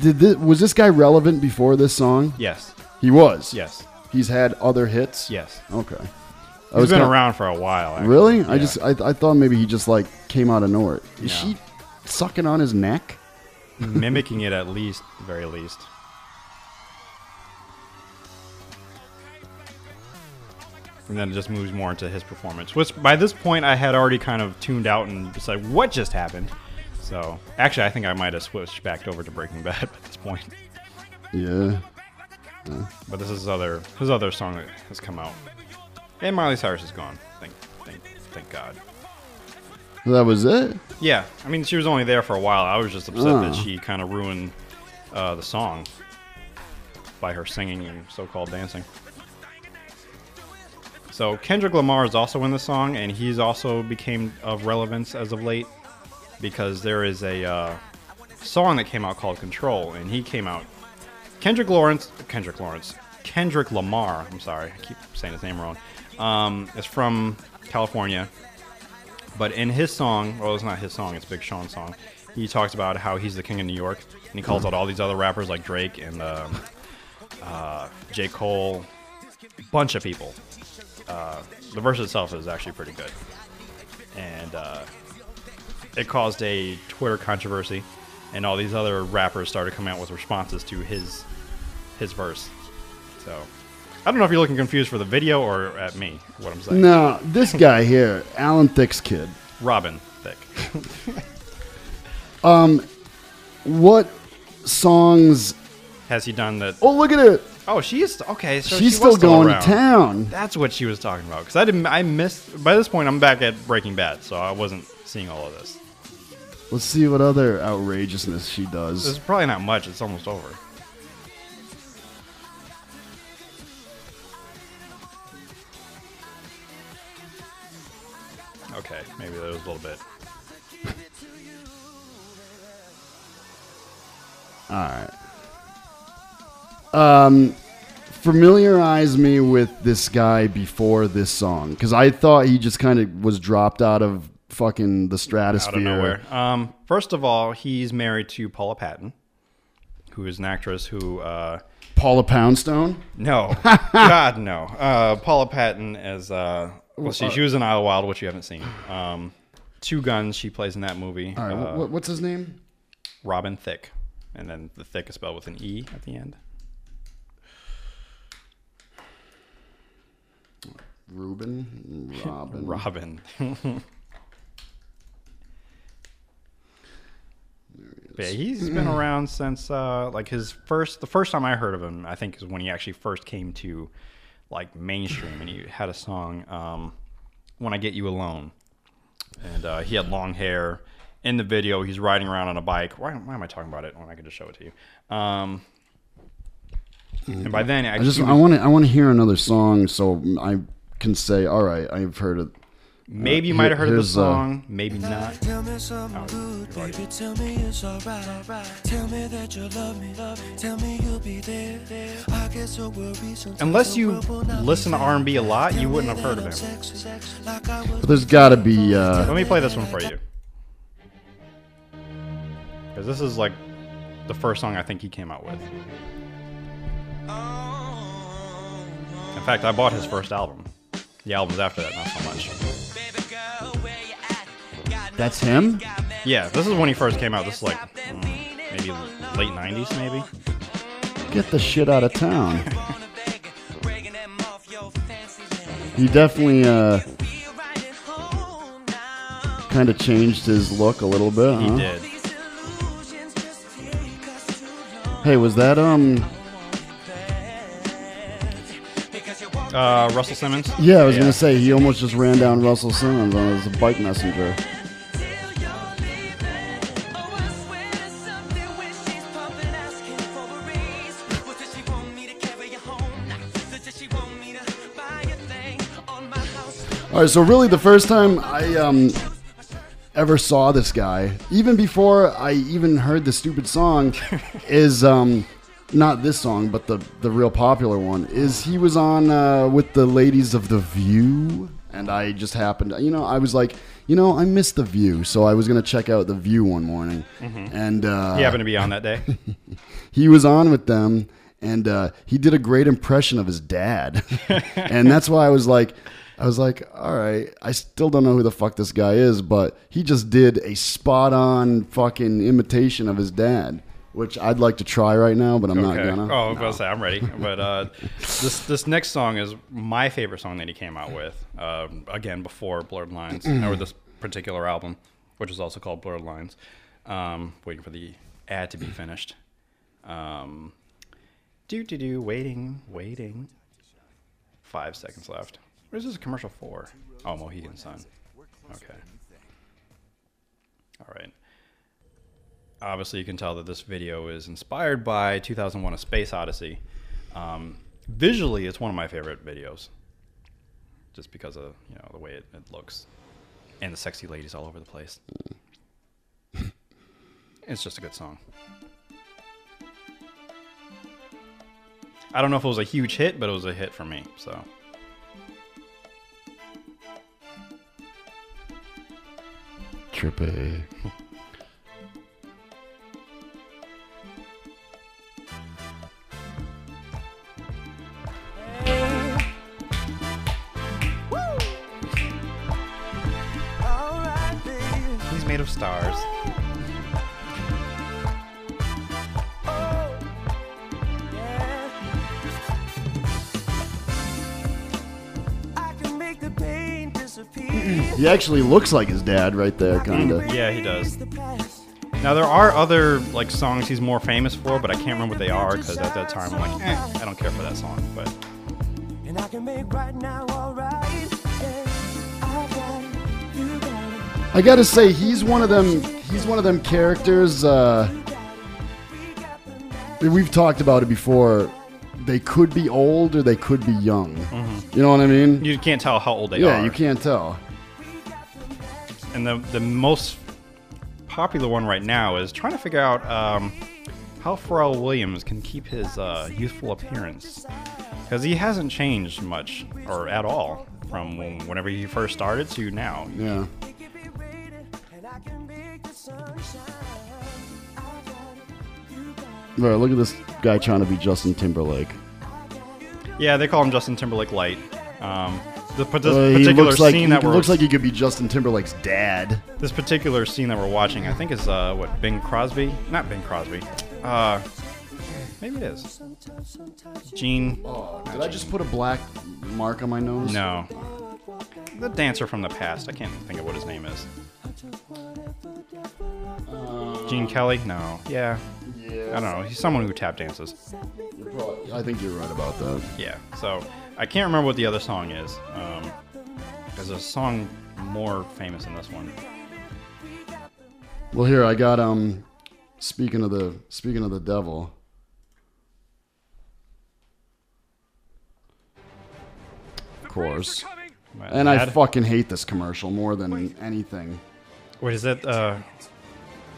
Did this, was this guy relevant before this song? Yes. He was. Yes. He's had other hits. Yes. Okay. I He's been kinda- around for a while. Actually. Really? I just I, I thought maybe he just like came out of nowhere. Is No. she sucking on his neck? mimicking it at least, very least. And then it just moves more into his performance. Which by this point I had already kind of tuned out and just like, what just happened? So actually, I think I might have switched back over to Breaking Bad at this point. Yeah. Yeah. But this is his other his other song that has come out. And Miley Cyrus is gone. Thank thank thank God. That was it. Yeah, I mean she was only there for a while. I was just upset Oh. that she kind of ruined uh, the song by her singing and so-called dancing. So Kendrick Lamar is also in the song, and he's also became of relevance as of late because there is a uh, song that came out called "Control," and he came out. Kendrick Lawrence, Kendrick Lawrence, Kendrick Lamar. I'm sorry, I keep saying his name wrong. Um, is from California, but in his song, well, it's not his song; it's Big Sean's song. He talks about how he's the king of New York, and he calls out all these other rappers like Drake and um, uh, J. Cole, bunch of people. Uh, the verse itself is actually pretty good, and uh, it caused a Twitter controversy, and all these other rappers started coming out with responses to his his verse. So I don't know if you're looking confused for the video or at me. What I'm saying. No, this guy here, Alan Thicke's kid. Robin Thicke. Um, what songs? Has he done that? Oh, look at it. Oh, she is okay. So She's she still going to town. That's what she was talking about. Because I didn't. I missed. By this point, I'm back at Breaking Bad, so I wasn't seeing all of this. Let's see what other outrageousness she does. There's probably not much. It's almost over. Okay, maybe there was a little bit. All right. Um, familiarize me with this guy before this song because I thought he just kind of was dropped out of fucking the stratosphere. Out of nowhere. Um, first of all, he's married to Paula Patton, who is an actress who. Uh, Paula Poundstone? No, God no. Uh, Paula Patton as uh, well, see, she was in Idlewild, which you haven't seen. Um, Two Guns, she plays in that movie. All right, Uh, what's his name? Robin Thicke, and then the Thicke is spelled with an E at the end. Ruben? Robin? Robin. Yeah, he's been around since uh, like his first. The first time I heard of him, I think, is when he actually first came to like mainstream, and he had a song, um, "When I Get You Alone," and uh, he had long hair, in the video, he's riding around on a bike. Why, why am I talking about it when I could just show it to you? Um, and by then, I just he I want to I want to hear another song so I can say all right I've heard it. Maybe you Uh, might have heard of the here's, uh, song, maybe not. Tell me something good, baby. Tell me it's alright. Tell me that you love me. Tell me you'll be there. I get so worried sometimes. Unless you listen to R&B a lot, you wouldn't have heard of him. But there's got to be. Uh, Let me play this one for you. Because this is like the first song I think he came out with. In fact, I bought his first album. The albums after that, not so much. That's him. Yeah, this is when he first came out. This is like mm, maybe late 90s, maybe. Get the shit out of town. he definitely uh, kind of changed his look a little bit. He huh? did. Hey, was that um? Uh, Russell Simmons? Yeah, I was gonna say he almost just ran down Russell Simmons on his bike messenger. All right, so really the first time I um ever saw this guy, even before I even heard the stupid song, is um not this song, but the the real popular one is he was on uh, with the ladies of the View, and I just happened, you know, I was like, you know, I missed the View, so I was gonna check out the View one morning, Mhm. and uh, He happened to be on that day. he was on with them and uh, he did a great impression of his dad and that's why i was like i was like all right i still don't know who the fuck this guy is but he just did a spot on fucking imitation of his dad which i'd like to try right now but i'm not gonna Oh, I was about to say I'm ready, but uh, this this next song is my favorite song that he came out with. Um, again, before Blurred Lines, or this particular album, which is also called Blurred Lines. Um, waiting for the ad to be finished. Um, do do do. Waiting, waiting. Five seconds left. What is this a commercial for? Oh, Mohegan Sun. Okay. All right obviously you can tell that this video is inspired by 2001 a space odyssey. Um, visually it's one of my favorite videos just because of you know the way it, it looks and the sexy ladies all over the place. It's just a good song. I don't know if it was a huge hit but it was a hit for me so. Trippy of stars he actually looks like his dad right there kind of Yeah, he does. Now there are other like songs he's more famous for, but I can't remember what they are because at that time I'm like, eh, I don't care for that song. But I gotta say, he's one of them. He's one of them characters. Uh, we've talked about it before. They could be old or they could be young. You know what I mean? you can't tell how old they yeah, are. you can't tell. And the the most popular one right now is trying to figure out um, how Pharrell Williams can keep his uh, youthful appearance because he hasn't changed much or at all from whenever he first started to now. Yeah. Right, look at this guy trying to be Justin Timberlake. Yeah, they call him Justin Timberlake Light. Um, the, this Uh, he particular looks like scene he that we're looks like he could be Justin Timberlake's dad. This particular scene that we're watching, I think, is uh, what Bing Crosby? Not Bing Crosby. Uh, maybe it is. Gene. Did I just put a black mark on my nose? No. The dancer from the past. I can't think of what his name is. Gene Kelly? No. Yeah. Yeah. I don't know. He's someone who tap dances. I think you're right about that. Yeah. So I can't remember what the other song is. Um, there's a song more famous than this one. Well, here I got um. Speaking of the speaking of the devil, of course, and I Mad? fucking hate this commercial more than anything. Wait, is that? Uh,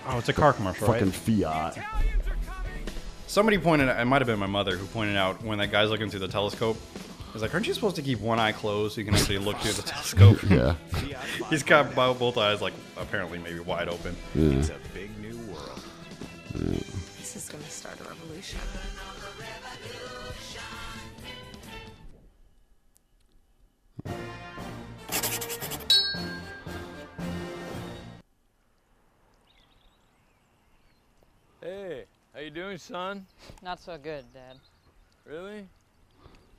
oh, it's a car commercial, Fucking right? Fiat. Somebody pointed. out It might have been my mother who pointed out when that guy's looking through the telescope. I was like, "Aren't you supposed to keep one eye closed so you can actually look through the telescope?" Yeah. He's got bo- both eyes like apparently maybe wide open. Yeah. It's a big new world. This is gonna start a revolution. You doing, son? Not so good, Dad. Really?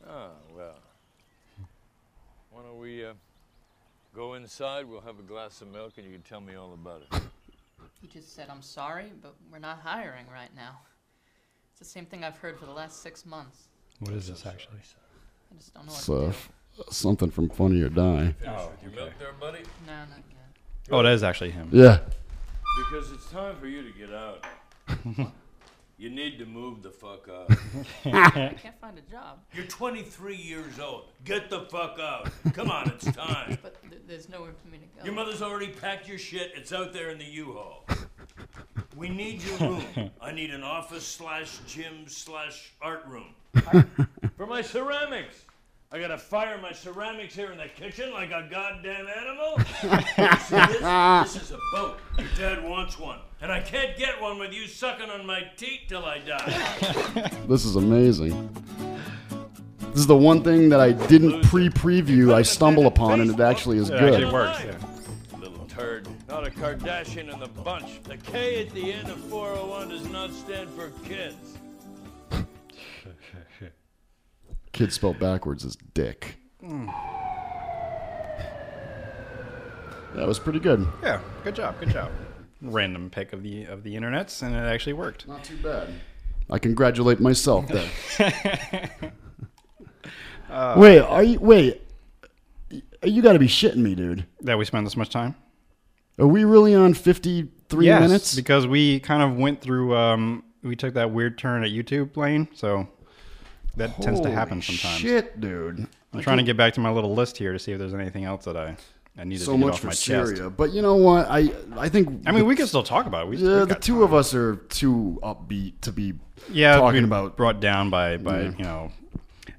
Oh, well. Why don't we uh, go inside? We'll have a glass of milk and you can tell me all about it. He just said, I'm sorry, but we're not hiring right now. It's the same thing I've heard for the last six months. What is this actually? I just don't know what It's to do. f- something from Funny or Die. Oh, your milk there, buddy? No, not yet. Oh, that is actually him. Yeah. Because it's time for you to get out. you need to move the fuck out. I can't find a job. You're 23 years old. Get the fuck out. Come on, it's time. But th- there's nowhere for me to go. Your mother's already packed your shit. It's out there in the U-Haul. We need your room. I need an office slash gym slash art room. For my ceramics. I gotta fire my ceramics here in the kitchen like a goddamn animal. This? This is a boat. Your dad wants one. And I can't get one with you sucking on my teat till I die. This is amazing. This is the one thing that I didn't pre-preview. I stumble upon, and it actually is good. actually works. Yeah. Little turd. Not a Kardashian in the bunch. The K at the end of 401 does not stand for kids. Kid spelled backwards is dick. That was pretty good. Yeah, good job, good job. Random pick of the of the internets, and it actually worked. Not too bad. I congratulate myself then. Uh, wait, are you? Wait, you got to be shitting me, dude. That we spent this much time. Are we really on fifty-three Yes, minutes? because we kind of went through. Um, we took that weird turn at YouTube lane, so that tends to happen Holy sometimes. Shit, dude. I'm I trying to get back to my little list here to see if there's anything else that I I needed so to get much off for my Syria. chest. But you know what? I I think. I mean, we can still talk about it. We, yeah, the two of us are too upbeat to be yeah, talking about. brought down by by Yeah. you know.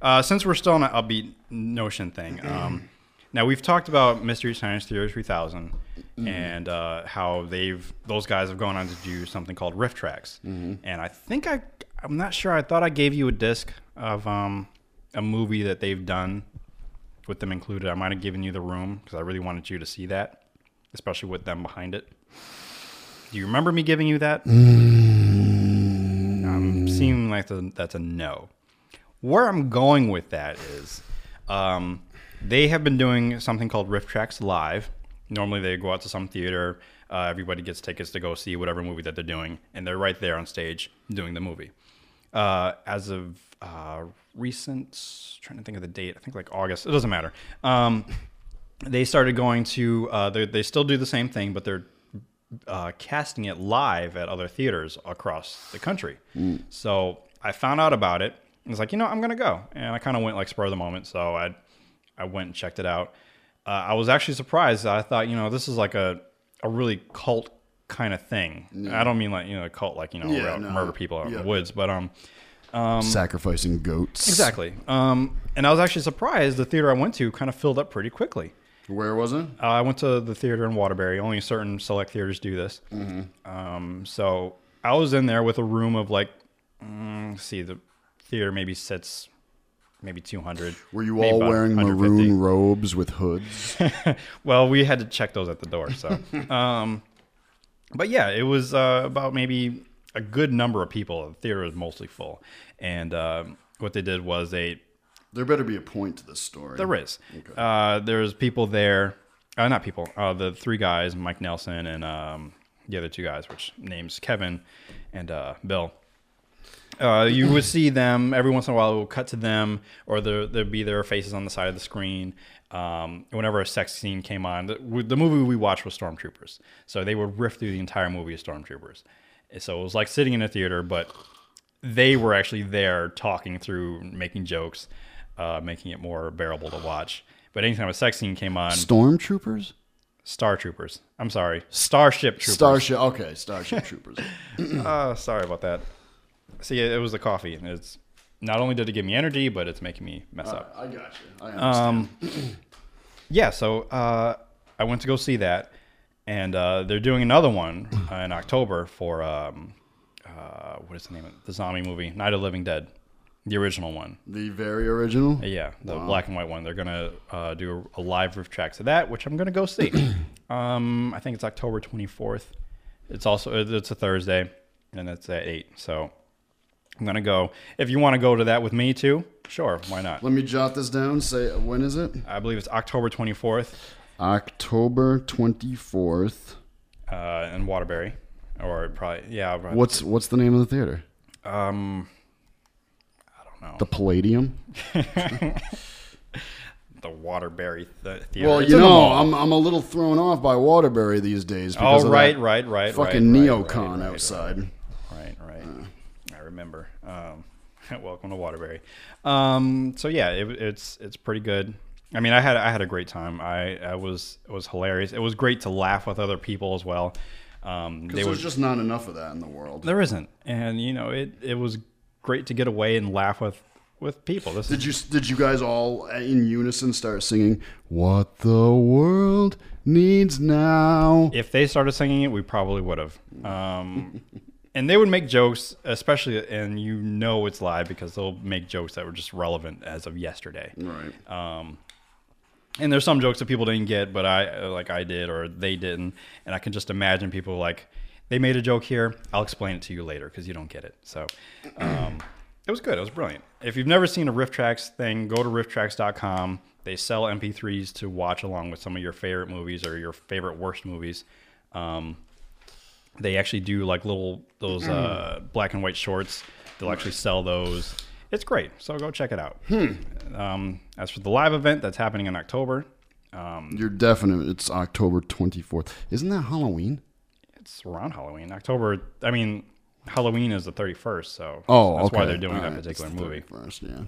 Uh, since we're still on an upbeat notion thing, um, now we've talked about Mystery Science Theater 3000 Mhm. and uh, how they've those guys have gone on to do something called RiffTrax, Mhm. and I think I I'm not sure. I thought I gave you a disc of um, a movie that they've done with them included. I might have given you The Room because I really wanted you to see that, especially with them behind it. Do you remember me giving you that? I'm seeming like the, that's a no. Where I'm going with that is, um, they have been doing something called RiffTrax Live. Normally, they go out to some theater. Uh, everybody gets tickets to go see whatever movie that they're doing, and they're right there on stage doing the movie. Uh, as of uh, recent, trying to think of the date, I think like August. It doesn't matter. Um, they started going to. Uh, they still do the same thing, but they're uh, casting it live at other theaters across the country. Mm. So I found out about it. and was like, you know, I'm gonna go, and I kind of went like spur of the moment. So I, I went and checked it out. Uh, I was actually surprised. I thought, you know, this is like a a really cult kind of thing. Yeah. I don't mean like you know a cult like you know Yeah, no. murder people out in the woods, but um, um, sacrificing goats. Exactly. Um, and I was actually surprised the theater I went to kind of filled up pretty quickly. Where was it? Uh, I went to the theater in Waterbury. Only certain select theaters do this. Mhm. Um, so I was in there with a room of like, mm, see, the theater maybe sits maybe 200. Were you all wearing maroon robes with hoods? well, we had to check those at the door. So, um, but yeah, it was uh, about maybe a good number of people. The theater was mostly full, and um, what they did was they There better be a point to this story. there is. Okay. Uh, there's people there. Uh, not people. Uh, the three guys, Mike Nelson and um, the other two guys, which names Kevin and uh, Bill. Uh, you would see them every once in a while. It would cut to them, or there there'd be their faces on the side of the screen. Um, whenever a sex scene came on, the, the movie we watched was Stormtroopers, so they would riff through the entire movie of Stormtroopers. So it was like sitting in a theater, but they were actually there talking through, making jokes, uh, making it more bearable to watch. But anytime a sex scene came on, Stormtroopers? Star Troopers. I'm sorry, Starship Troopers. Starship. Okay, Starship Troopers. uh, sorry about that. See, it was the coffee. It's not only did it give me energy, but it's making me mess up. I got you. I understand. Um, yeah, so uh, I went to go see that, and uh, they're doing another one uh, in October for um, uh, what is the name of it? the zombie movie, Night of Living Dead, the original one. The very original. Yeah, the Wow. black and white one. They're gonna uh, do a, a live roof tracks of that, which I'm gonna go see. um, I think it's October 24th. It's also it's a Thursday, and it's at eight. So I'm gonna go. If you want to go to that with me too, sure, why not? Let me jot this down. Say when is it? I believe it's October 24th October twenty fourth. uh, in Waterbury, or probably yeah. Probably- What's what's the name of the theater? um I don't know. The Palladium. the Waterbury th- theater? Well, you know. I'm I'm a little thrown off by Waterbury these days. Oh, Because of right, right, right, Fucking right, neocon right, right, outside. Right, right. I remember. Um, welcome to Waterbury. Um, so yeah, it, it's it's pretty good. I mean, I had I had a great time. I, I was it was hilarious. It was great to laugh with other people as well. Um, there's just not enough of that in the world. there isn't, and you know it it was great to get away and laugh with with people. This Did you did you guys all in unison start singing "What the World Needs Now"? If they started singing it, we probably would have. Um, and they would make jokes, especially, and you know it's live because they'll make jokes that were just relevant as of yesterday. Right. Um, and there's some jokes that people didn't get, but I like I did or they didn't, and I can just imagine people like they made a joke here. I'll explain it to you later because you don't get it. So. Um, it was good. It was brilliant. If you've never seen a RiffTrax thing, go to rifftrax.com. They sell MP3s to watch along with some of your favorite movies or your favorite worst movies. Um, they actually do like little those uh, black and white shorts. They'll actually sell those. It's great. So go check it out. Um, as for the live event that's happening in October, um, You're definite. It's October 24th. Isn't that Halloween? it's around Halloween. October. I mean, Halloween is the 31st, so Oh, that's why okay. they're doing All that right. It's particular the movie. 31st,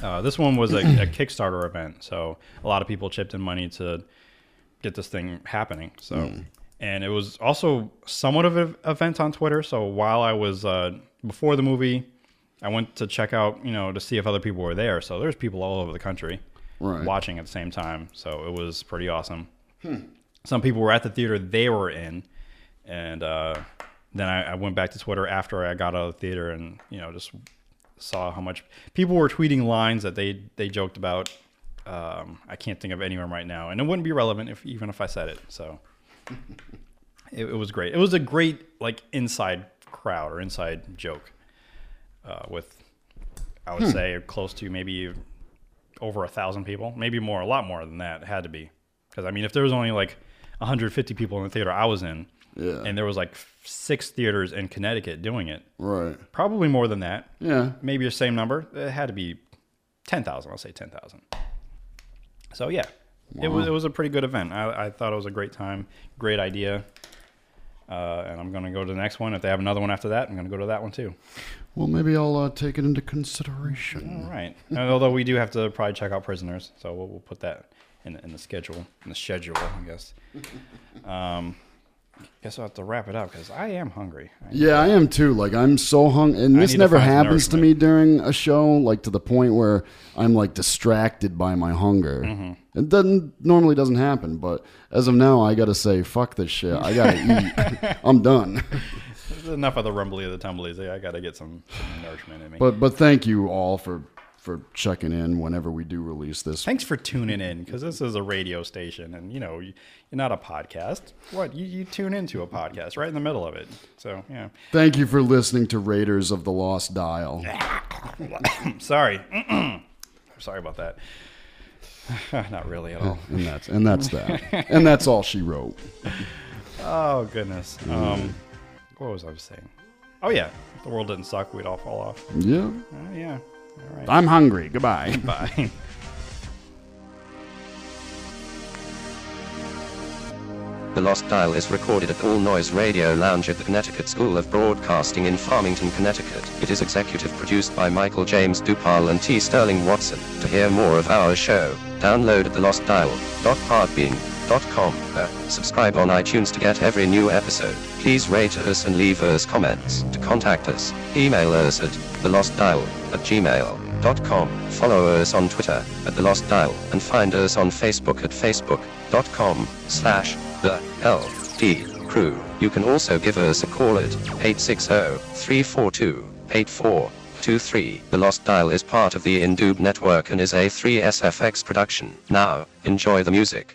yeah. Uh, this one was a, a Kickstarter event, so a lot of people chipped in money to get this thing happening. So, Mm. and it was also somewhat of an event on Twitter. So while I was uh, before the movie, I went to check out, you know, to see if other people were there. So there's people all over the country Right. watching at the same time. So it was pretty awesome. Hmm. Some people were at the theater they were in, and uh, then I, I went back to Twitter after I got out of the theater and you know just saw how much people were tweeting lines that they they joked about. Um, I can't think of anyone right now, and it wouldn't be relevant if even if I said it. So it, it was great. It was a great like inside crowd or inside joke uh, with I would Hmm. say close to maybe over a thousand people, maybe more, a lot more than that. It had to be because I mean, if there was only like 150 people in the theater I was in, Yeah. and there was like six theaters in Connecticut doing it, Right. probably more than that. Yeah. maybe the same number. It had to be 10,000. I'll say 10,000. So yeah, it was it was a pretty good event. I, I thought it was a great time, great idea. Uh, and I'm gonna go to the next one. If they have another one after that, I'm gonna go to that one too. Well, maybe I'll uh, take it into consideration. All right. And although we do have to probably check out prisoners, so we'll, we'll put that in, in the schedule. In the schedule, I guess. Um, guess I'll have to wrap it up because I am hungry. Yeah, I am too. Like I'm so hung, and I this never happens to me during a show. Like to the point where I'm like distracted by my hunger. Mhm. It doesn't normally doesn't happen, but as of now, I gotta say, fuck this shit. I gotta eat. I'm done. Enough of the rumbly of the tumblies. I got to get some, some nourishment in me. But but thank you all for for checking in whenever we do release this. Thanks for tuning in because this is a radio station, and you know you- you're not a podcast. What you, you tune into a podcast right in the middle of it. So yeah. Thank you for listening to Raiders of the Lost Dial. Sorry. Sorry about that. not really at all. and that's and that's that. and that's all she wrote. Oh goodness. Mm. Um, what was I saying? Oh yeah, if the world didn't suck, we'd all fall off. Yeah. Uh, yeah. All right. I'm hungry. Goodbye. Bye. The Lost Dial is recorded at All Noise Radio Lounge at the Connecticut School of Broadcasting in Farmington, Connecticut. It is executive produced by Michael James Dupal and T. Sterling Watson. To hear more of our show, download at thelostdial.podbean.com. Uh, subscribe on iTunes to get every new episode. Please rate us and leave us comments. To contact us, email us at thelostdial at gmail.com. Follow us on Twitter at The Lost Dial and find us on Facebook at facebook.com slash the LD crew. You can also give us a call at 860-342-8423. The Lost Dial is part of the Indube network and is a 3SFX production. Now, enjoy the music.